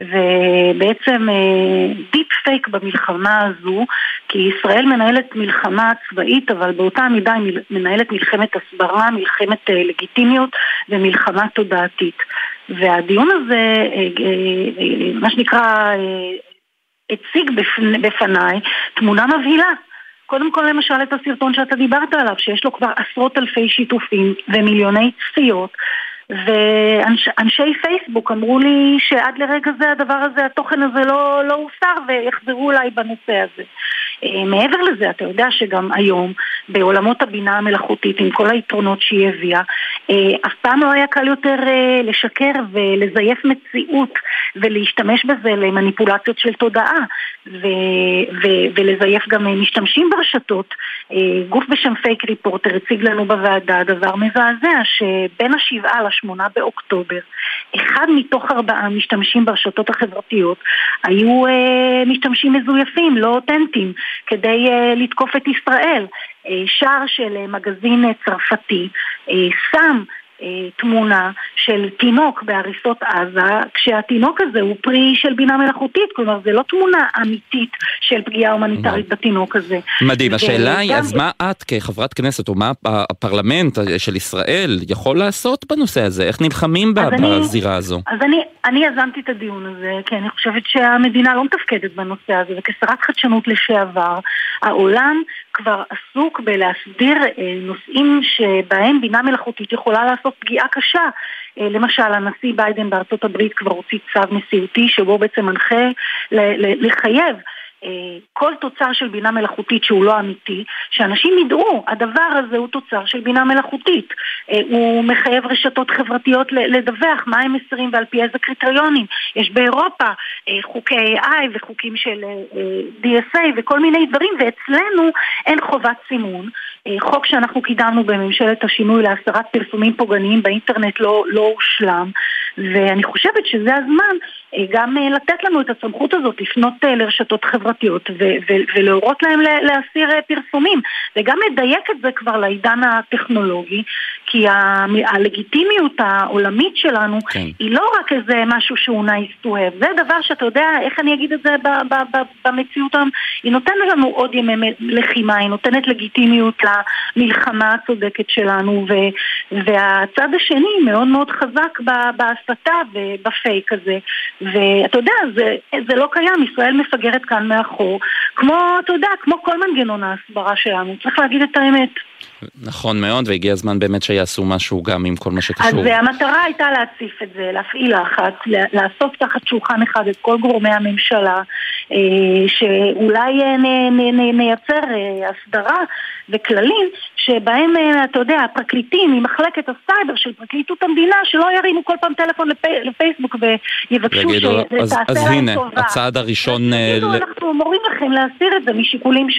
ובעצם דיפ אה, פייק במלחמה הזו, כי ישראל מנהלת מלחמה צבאית, אבל באותה מידה היא מנהלת מלחמת הסברה, מלחמת אה, לגיטימיות ומלחמה תודעתית. והדיון הזה, אה, מה שנקרא, הציג בפניי תמונה מבהילה. קודם כל למשל את הסרטון שאתה דיברת עליו, שיש לו כבר עשרות אלפי שיתופים ומיליוני צפיות, ואנשי פייסבוק אמרו לי שעד לרגע זה הדבר הזה, התוכן הזה לא, לא הוסר ויחזרו אליי בנושא הזה. אה, מעבר לזה, אתה יודע שגם היום, בעולמות הבינה המלאכותית, עם כל היתרונות שהיא הביאה, אה, אף פעם לא היה קל יותר אה, לשקר ולזייף מציאות ולהשתמש בזה למניפולציות של תודעה ו- ו- ולזייף גם משתמשים ברשתות. גוף בשם פייק ריפורטר הציג לנו בוועדה דבר מזעזע שבין השבעה לשמונה באוקטובר אחד מתוך ארבעה משתמשים ברשתות החברתיות היו משתמשים מזויפים, לא אותנטיים כדי לתקוף את ישראל. Uh, שער של uh, מגזין uh, צרפתי שם תמונה של תינוק בהריסות עזה, כשהתינוק הזה הוא פרי של בינה מלאכותית, כלומר זה לא תמונה אמיתית של פגיעה הומניטרית בתינוק הזה. מדהים, השאלה היא, אז מה את כחברת כנסת, או מה הפרלמנט של ישראל יכול לעשות בנושא הזה? איך נלחמים בזירה הזו? אז אני, אני יזמתי את הדיון הזה, כי אני חושבת שהמדינה לא מתפקדת בנושא הזה, וכשרת חדשנות לשעבר, העולם כבר עסוק בלהסדיר נושאים שבהם בינה מלאכותית יכולה לעשות פגיעה קשה. למשל, הנשיא ביידן בארצות הברית כבר הוציא צו נשיאותי שבו בעצם מנחה לחייב אה, כל תוצר של בינה מלאכותית שהוא לא אמיתי, שאנשים ידעו, הדבר הזה הוא תוצר של בינה מלאכותית. אה, הוא מחייב רשתות חברתיות לדווח מה הם מסרים ועל פי איזה קריטריונים. יש באירופה אה, חוקי AI וחוקים של DSA וכל מיני דברים, ואצלנו אין חובת סימון. חוק שאנחנו קידמנו בממשלת השינוי להסרת פרסומים פוגעניים באינטרנט לא, לא הושלם, ואני חושבת שזה הזמן גם לתת לנו את הסמכות הזאת לפנות לרשתות חברתיות. ולהורות להם להסיר אה, פרסומים וגם לדייק את זה כבר לעידן הטכנולוגי כי הלגיטימיות העולמית שלנו כן. היא לא רק איזה משהו שהוא nice to have זה דבר שאתה יודע, איך אני אגיד את זה במציאות היום היא נותנת לנו עוד ימי לחימה, היא נותנת לגיטימיות למלחמה הצודקת שלנו והצד השני מאוד מאוד חזק בהסתה ובפייק הזה ואתה יודע, זה, זה לא קיים, ישראל מפגרת כאן מאחור, כמו, אתה יודע, כמו כל מנגנון ההסברה שלנו, צריך להגיד את האמת. נכון מאוד, והגיע הזמן באמת שיעשו משהו גם עם כל מה שקשור. אז המטרה הייתה להציף את זה, להפעיל לחץ, לאסוף תחת שולחן אחד את כל גורמי הממשלה, אה, שאולי אה, נייצר אה, הסדרה וכללים שבהם, אתה יודע, הפרקליטים ממחלקת הסייבר של פרקליטות המדינה, שלא ירימו כל פעם טלפון לפייסבוק ויבקשו שתעשה להם טובה. אז הנה, הצעד הראשון... אנחנו מורים לכם להסיר את זה משיקולים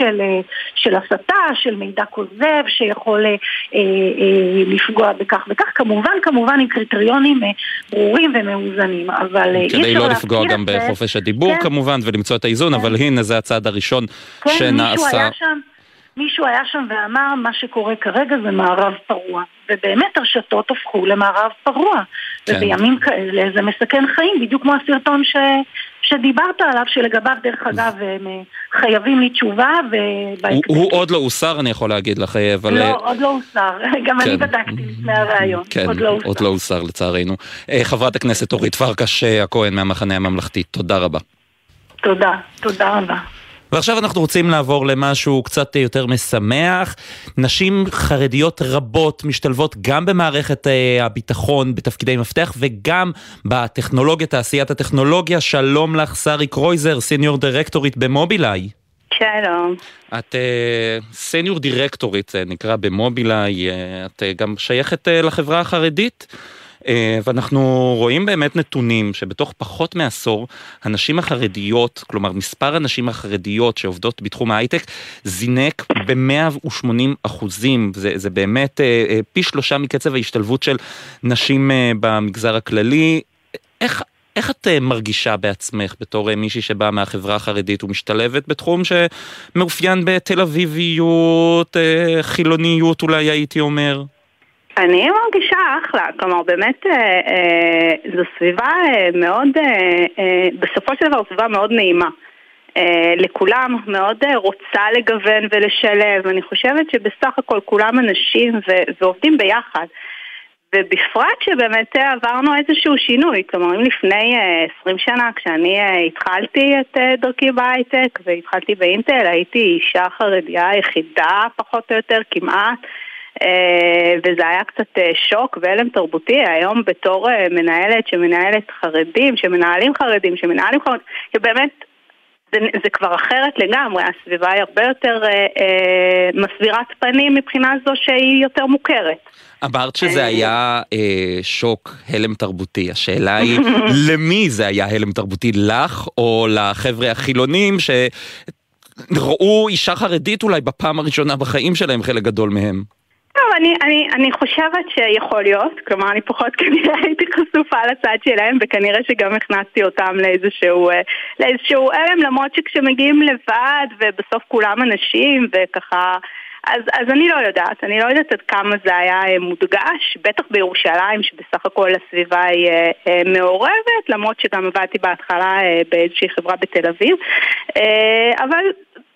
של הסתה, של מידע כוזב, שיכול אה, אה, לפגוע בכך וכך, כמובן, כמובן עם קריטריונים אה, ברורים ומאוזנים, אבל אי אפשר כדי לא לפגוע גם בחופש הדיבור כן. כמובן ולמצוא את האיזון, כן. אבל הנה זה הצעד הראשון כן, שנעשה. מישהו היה שם. מישהו היה שם ואמר, מה שקורה כרגע זה מערב פרוע. ובאמת הרשתות הפכו למערב פרוע. כן. ובימים כאלה זה מסכן חיים, בדיוק כמו הסרטון ש... שדיברת עליו, שלגביו דרך אגב הם אה, חייבים לי תשובה הוא, הוא עוד לא הוסר אני יכול להגיד לך, אבל... לא, עוד לא הוסר, *laughs* גם כן. אני בדקתי לפני הראיון, כן, עוד לא הוסר. עוד לא הוסר לצערנו. אה, חברת הכנסת אורית פרקש אה, הכהן מהמחנה הממלכתי, תודה רבה. תודה, תודה רבה. ועכשיו אנחנו רוצים לעבור למשהו קצת יותר משמח. נשים חרדיות רבות משתלבות גם במערכת uh, הביטחון בתפקידי מפתח וגם בטכנולוגיה, תעשיית הטכנולוגיה. שלום לך, שרי קרויזר, סיניור דירקטורית במובילאיי. שלום. את uh, סניור דירקטורית, זה נקרא במובילאיי, uh, את uh, גם שייכת uh, לחברה החרדית. אה, ואנחנו רואים באמת נתונים שבתוך פחות מעשור הנשים החרדיות, כלומר מספר הנשים החרדיות שעובדות בתחום ההייטק זינק ב-180 אחוזים, זה, זה באמת אה, אה, פי שלושה מקצב ההשתלבות של נשים במגזר הכללי. איך, איך את מרגישה בעצמך בתור מישהי שבאה מהחברה החרדית ומשתלבת בתחום שמאופיין בתל אביביות, חילוניות אולי הייתי אומר? אני מרגישה אחלה, כלומר באמת אה, אה, זו סביבה אה, מאוד, אה, אה, בסופו של דבר סביבה מאוד נעימה. אה, לכולם מאוד אה, רוצה לגוון ולשלב, אני חושבת שבסך הכל כולם אנשים ו- ועובדים ביחד. ובפרט שבאמת אה, עברנו איזשהו שינוי, כלומר אם לפני 20 אה, שנה כשאני אה, התחלתי את דרכי בהייטק והתחלתי באינטל הייתי אישה חרדיה היחידה פחות או יותר כמעט אה, וזה היה קצת אה, שוק והלם תרבותי. היום בתור אה, מנהלת שמנהלת חרדים, שמנהלים חרדים, שמנהלים חרדים, שבאמת זה, זה כבר אחרת לגמרי, הסביבה היא הרבה יותר אה, אה, מסבירת פנים מבחינה זו שהיא יותר מוכרת. אמרת שזה היה אה, שוק הלם תרבותי, השאלה היא *laughs* למי זה היה הלם תרבותי, לך או לחבר'ה החילונים שראו אישה חרדית אולי בפעם הראשונה בחיים שלהם, חלק גדול מהם? אני, אני, אני חושבת שיכול להיות, כלומר אני פחות כנראה *laughs* הייתי חשופה לצד שלהם וכנראה שגם הכנסתי אותם לאיזשהו, אה, לאיזשהו הלם למרות שכשמגיעים לבד ובסוף כולם אנשים וככה אז, אז אני לא יודעת, אני לא יודעת עד כמה זה היה אה, מודגש, בטח בירושלים שבסך הכל הסביבה היא אה, מעורבת, למרות שגם עבדתי בהתחלה באיזושהי חברה בתל אביב, אבל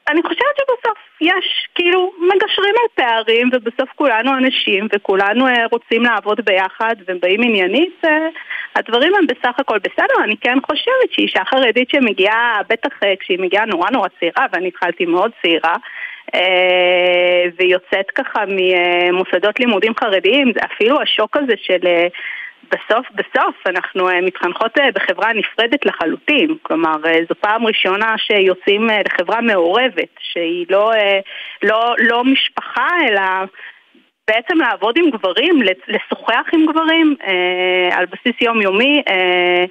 אני חושבת שבסוף יש, כאילו, מגשרים על פערים ובסוף כולנו אנשים וכולנו אה, רוצים לעבוד ביחד ובאים עניינית, אה, הדברים הם בסך הכל בסדר. אני כן חושבת שאישה חרדית שמגיעה, בטח אה, כשהיא מגיעה נורא נורא צעירה, ואני התחלתי מאוד צעירה, ויוצאת ככה ממוסדות לימודים חרדיים, אפילו השוק הזה של בסוף בסוף אנחנו מתחנכות בחברה נפרדת לחלוטין, כלומר זו פעם ראשונה שיוצאים לחברה מעורבת, שהיא לא, לא, לא משפחה אלא בעצם לעבוד עם גברים, לשוחח עם גברים אה, על בסיס יומיומי אה,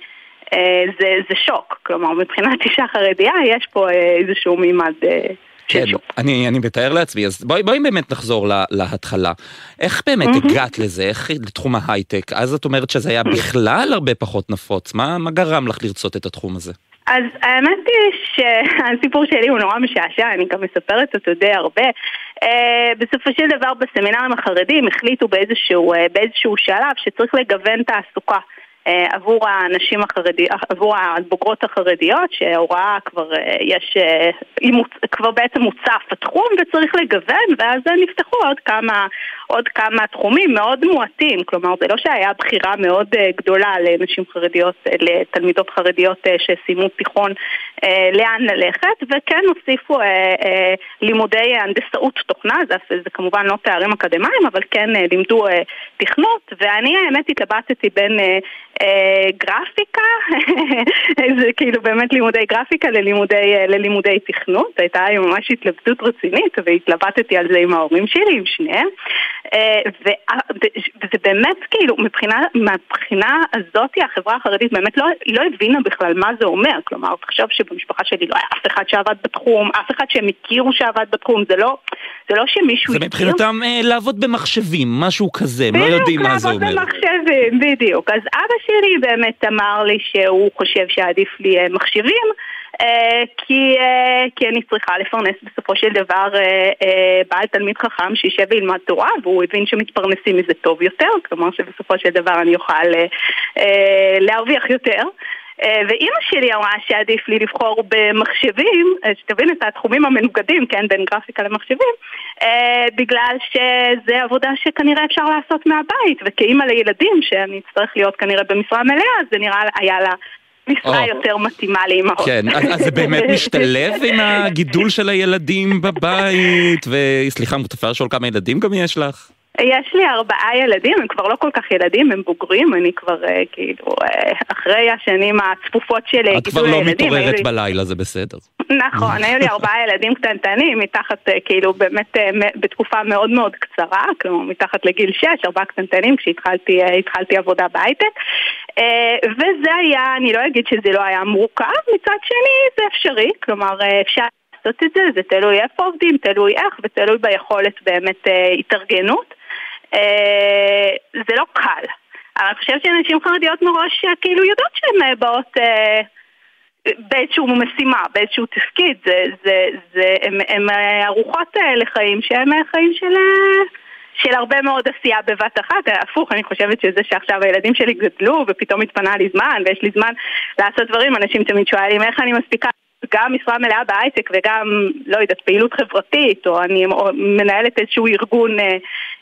אה, זה, זה שוק, כלומר מבחינת אישה חרדיה יש פה אה, איזשהו מימד אה, כן, אני, אני מתאר לעצמי, אז בואי, בואי באמת נחזור לה, להתחלה. איך באמת mm-hmm. הגעת לזה? איך לתחום ההייטק? אז את אומרת שזה היה בכלל הרבה פחות נפוץ, מה, מה גרם לך לרצות את התחום הזה? אז האמת היא שהסיפור שלי הוא נורא משעשע, אני גם מספרת אותו די הרבה. Uh, בסופו של דבר בסמינרים החרדים החליטו באיזשהו, uh, באיזשהו שלב שצריך לגוון תעסוקה. אה, עבור הנשים החרדיות, עבור הבוגרות החרדיות, שההוראה כבר אה, יש, אה, כבר בעצם מוצף התחום וצריך לגוון ואז נפתחו עוד כמה, עוד כמה תחומים מאוד מועטים, כלומר זה לא שהיה בחירה מאוד גדולה לנשים חרדיות, לתלמידות חרדיות שסיימו תיכון לאן ללכת וכן הוסיפו לימודי הנדסאות תוכנה, זה, זה כמובן לא תארים אקדמיים אבל כן לימדו תכנות ואני האמת התלבטתי בין אה, גרפיקה, *laughs* זה כאילו באמת לימודי גרפיקה ללימודי, אה, ללימודי תכנות, הייתה לי ממש התלבטות רצינית והתלבטתי על זה עם ההורים שלי, עם שניהם אה, וזה באמת כאילו מבחינה, מהבחינה הזאת החברה החרדית באמת לא, לא הבינה בכלל מה זה אומר, כלומר תחשוב שבמשפחה שלי לא היה אף אחד שעבד בתחום, אף אחד שהם הכירו שעבד בתחום, זה לא, זה לא שמישהו... זה מבחינתם לעבוד במחשבים, משהו כזה, הם לא יודעים מה זה אומר. בדיוק, לעבוד במחשבים, בדיוק. אז אבא שלי באמת אמר לי שהוא חושב שעדיף לי אה, מחשבים אה, כי, אה, כי אני צריכה לפרנס בסופו של דבר בעל תלמיד חכם שישב וילמד תורה והוא הבין שמתפרנסים מזה טוב יותר, כלומר שבסופו של דבר אני אוכל להרוויח יותר אה, ואימא שלי אמרה שעדיף לי לבחור במחשבים, אה, שתבין את התחומים המנוגדים, כן, בין גרפיקה למחשבים, אה, בגלל שזה עבודה שכנראה אפשר לעשות מהבית, וכאימא לילדים, שאני אצטרך להיות כנראה במשרה מלאה, זה נראה היה לה... משרה oh. יותר מתאימה לאימהות. כן, אז זה באמת משתלב עם הגידול של הילדים בבית, וסליחה, מותר לשאול כמה ילדים גם יש לך? יש לי ארבעה ילדים, הם כבר לא כל כך ילדים, הם בוגרים, אני כבר אה, כאילו אה, אחרי השנים הצפופות של גידול הילדים. את כבר לא מתעוררת לי... בלילה, זה בסדר. נכון, היו לי ארבעה ילדים קטנטנים, מתחת אה, כאילו באמת בתקופה מאוד מאוד קצרה, כלומר מתחת לגיל שש, ארבעה קטנטנים כשהתחלתי עבודה בהייטק. וזה היה, אני לא אגיד שזה לא היה מורכב, מצד שני זה אפשרי, כלומר אפשר... לעשות את זה, זה תלוי איפה עובדים, תלוי איך ותלוי ביכולת באמת אה, התארגנות. אה, זה לא קל. אבל אני חושבת שנשים חרדיות מראש אה, כאילו יודעות שהן אה, באות אה, באיזשהו משימה, באיזשהו תפקיד, זה, זה, זה, הן ערוכות לחיים שהם חיים של... של הרבה מאוד עשייה בבת אחת, הפוך, אני חושבת שזה שעכשיו הילדים שלי גדלו ופתאום התפנה לי זמן ויש לי זמן לעשות דברים, אנשים תמיד שואלים איך אני מספיקה? גם משרה מלאה בהייטק וגם, לא יודעת, פעילות חברתית, או אני מנהלת איזשהו ארגון אה,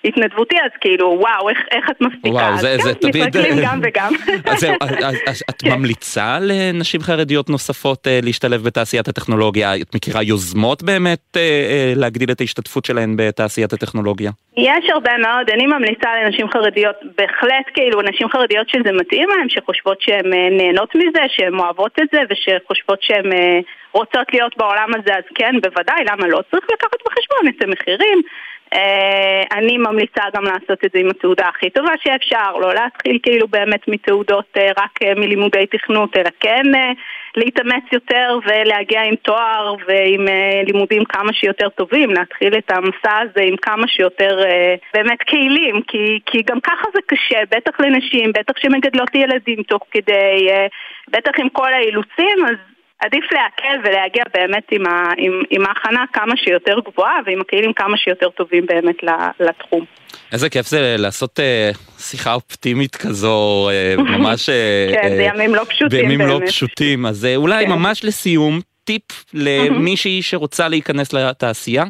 התנדבותי, אז כאילו, וואו, איך, איך את מספיקה? וואו, זה, אז זה כן, תמיד... מתרכלים גם וגם. אז זהו, אז, אז את כן. ממליצה לנשים חרדיות נוספות אה, להשתלב בתעשיית הטכנולוגיה? את מכירה יוזמות באמת אה, אה, להגדיל את ההשתתפות שלהן בתעשיית הטכנולוגיה? יש הרבה מאוד, אני ממליצה לנשים חרדיות, בהחלט כאילו נשים חרדיות שזה מתאים להן, שחושבות שהן נהנות מזה, שהן אוהבות את זה ושחושבות שהן רוצות להיות בעולם הזה, אז כן, בוודאי, למה לא? צריך לקחת בחשבון את המחירים. אה, אני ממליצה גם לעשות את זה עם התעודה הכי טובה שאפשר, לא להתחיל כאילו באמת מתעודות רק מלימודי תכנות, אלא כן להתאמץ יותר ולהגיע עם תואר ועם לימודים כמה שיותר טובים, להתחיל את המסע הזה עם כמה שיותר באמת כלים, כי, כי גם ככה זה קשה, בטח לנשים, בטח שמגדלות ילדים תוך כדי, בטח עם כל האילוצים, אז עדיף להקל ולהגיע באמת עם, ה, עם, עם ההכנה כמה שיותר גבוהה ועם הכלים כמה שיותר טובים באמת לתחום. איזה כיף זה לעשות uh, שיחה אופטימית כזו, uh, *laughs* ממש... Uh, כן, uh, זה ימים לא פשוטים בימים באמת. לא פשוטים, אז uh, אולי כן. ממש לסיום, טיפ למישהי שרוצה להיכנס לתעשייה?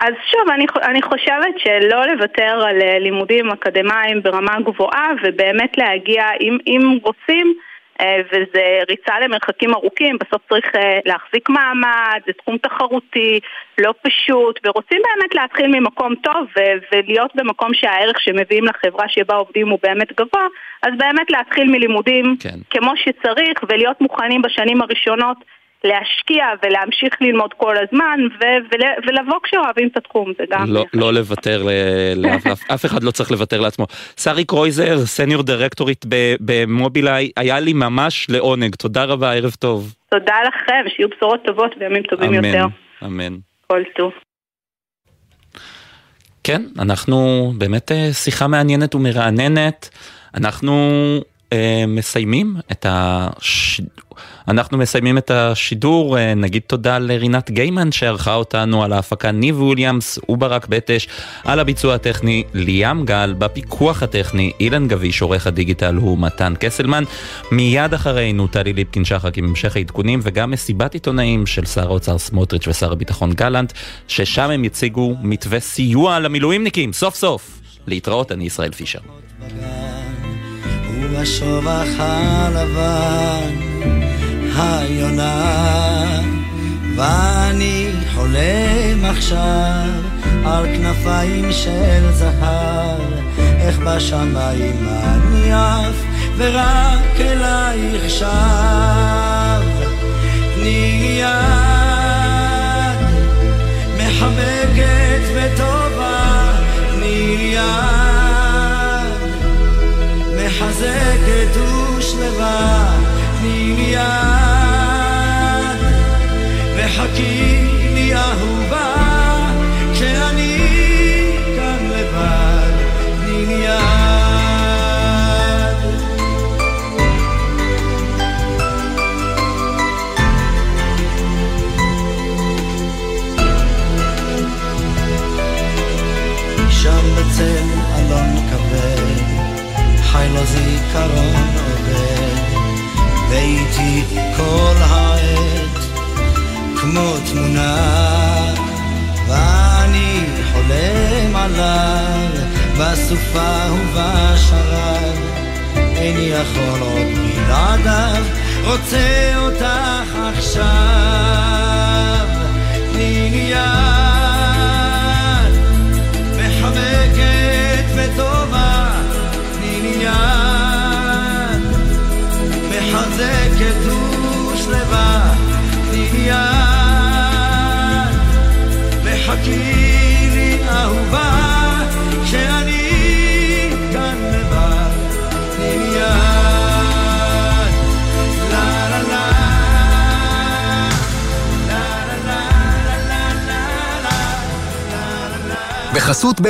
אז שוב, אני, אני חושבת שלא לוותר על לימודים אקדמיים ברמה גבוהה ובאמת להגיע, אם, אם רוצים, אה, וזה ריצה למרחקים ארוכים, בסוף צריך אה, להחזיק מעמד, זה תחום תחרותי, לא פשוט, ורוצים באמת להתחיל ממקום טוב ולהיות במקום שהערך שמביאים לחברה שבה עובדים הוא באמת גבוה, אז באמת להתחיל מלימודים כן. כמו שצריך ולהיות מוכנים בשנים הראשונות להשקיע ולהמשיך ללמוד כל הזמן ו- ול- ולבוא כשאוהבים את התחום, זה גם... לא, לא לוותר, *laughs* אף אחד לא צריך לוותר לעצמו. שרי קרויזר, סניור דירקטורית במובילאיי, היה לי ממש לעונג, תודה רבה, ערב טוב. תודה לכם, שיהיו בשורות טובות וימים טובים אמן, יותר. אמן. כל טוב. כן, אנחנו באמת אה, שיחה מעניינת ומרעננת. אנחנו אה, מסיימים את הש... אנחנו מסיימים את השידור, אה, נגיד תודה לרינת גיימן שערכה אותנו על ההפקה ניב וויליאמס וברק בטש, על הביצוע הטכני ליאם גל, בפיקוח הטכני אילן גביש, עורך הדיגיטל הוא מתן קסלמן. מיד אחרינו טלי ליפקין שחק עם המשך העדכונים וגם מסיבת עיתונאים של שר האוצר סמוטריץ' ושר הביטחון גלנט, ששם הם יציגו מתווה סיוע למילואימניקים, סוף סוף. להתראות, אני ישראל פישר. ובשובח הלבן היונה ואני חולם עכשיו על כנפיים של זהב. איך בשמיים אני עף ורק אלייך שב תני יד מחבקת וטובה. תני יד מחזקת ושלווה. תני יד וחכי לי אהובה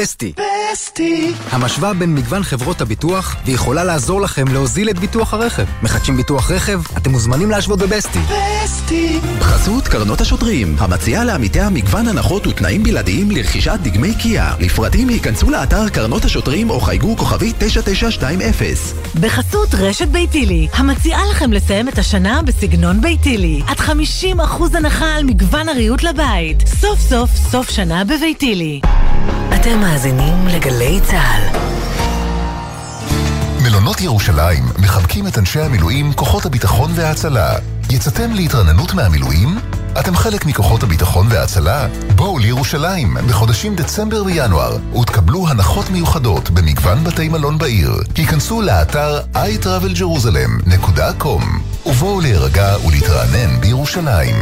בסטי. בסטי. המשוואה בין מגוון חברות הביטוח ויכולה לעזור לכם להוזיל את ביטוח הרכב. מחדשים ביטוח רכב? אתם מוזמנים להשוות בבסטי. בסטי. בחסות קרנות השוטרים, המציעה לעמיתיה מגוון הנחות ותנאים בלעדיים לרכישת דגמי קיה. לפרטים היכנסו לאתר קרנות השוטרים או חייגו כוכבי 9920. בחסות רשת ביתילי, המציעה לכם לסיים את השנה בסגנון ביתילי. עד 50% הנחה על מגוון הריהוט לבית. סוף סוף סוף שנה בביתילי. אתם מאזינים לגלי צה"ל. מלונות ירושלים מחבקים את אנשי המילואים, כוחות הביטחון וההצלה. יצאתם להתרננות מהמילואים? אתם חלק מכוחות הביטחון וההצלה? בואו לירושלים בחודשים דצמבר וינואר ותקבלו הנחות מיוחדות במגוון בתי מלון בעיר. היכנסו לאתר iTravelJerusalem.com ובואו להירגע ולהתרענן בירושלים.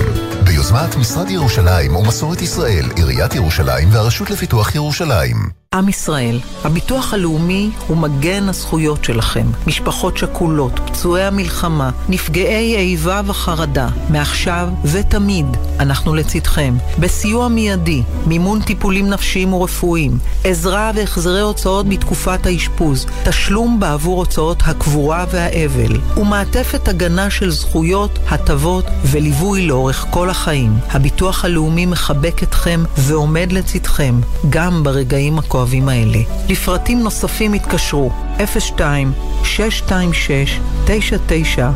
ביוזמת משרד ירושלים ומסורת ישראל, עיריית ירושלים והרשות לפיתוח ירושלים. עם ישראל, הביטוח הלאומי הוא מגן הזכויות שלכם. משפחות שכולות, פצועי המלחמה, נפגעי איבה וחרדה, מעכשיו ותמיד אנחנו לצדכם. בסיוע מיידי, מימון טיפולים נפשיים ורפואיים, עזרה והחזרי הוצאות בתקופת האשפוז, תשלום בעבור הוצאות הקבורה והאבל, ומעטפת הגנה של זכויות, הטבות וליווי לאורך כל החיים. הביטוח הלאומי מחבק אתכם ועומד לצדכם, גם ברגעים הכואבים. הכואבים האלה. לפרטים נוספים התקשרו 02-626-9999 99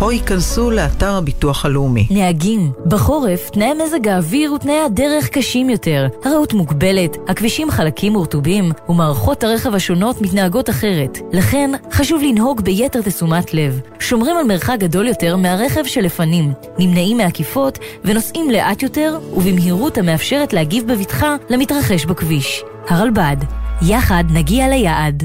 או ייכנסו לאתר הביטוח הלאומי. נהגים, בחורף תנאי מזג האוויר ותנאי הדרך קשים יותר. הרעות מוגבלת, הכבישים חלקים ורטובים, ומערכות הרכב השונות מתנהגות אחרת. לכן, חשוב לנהוג ביתר תשומת לב. שומרים על מרחק גדול יותר מהרכב שלפנים, נמנעים מעקיפות ונוסעים לאט יותר ובמהירות המאפשרת להגיב בבטחה למתרחש בכביש. הרלב"ד, יחד נגיע ליעד.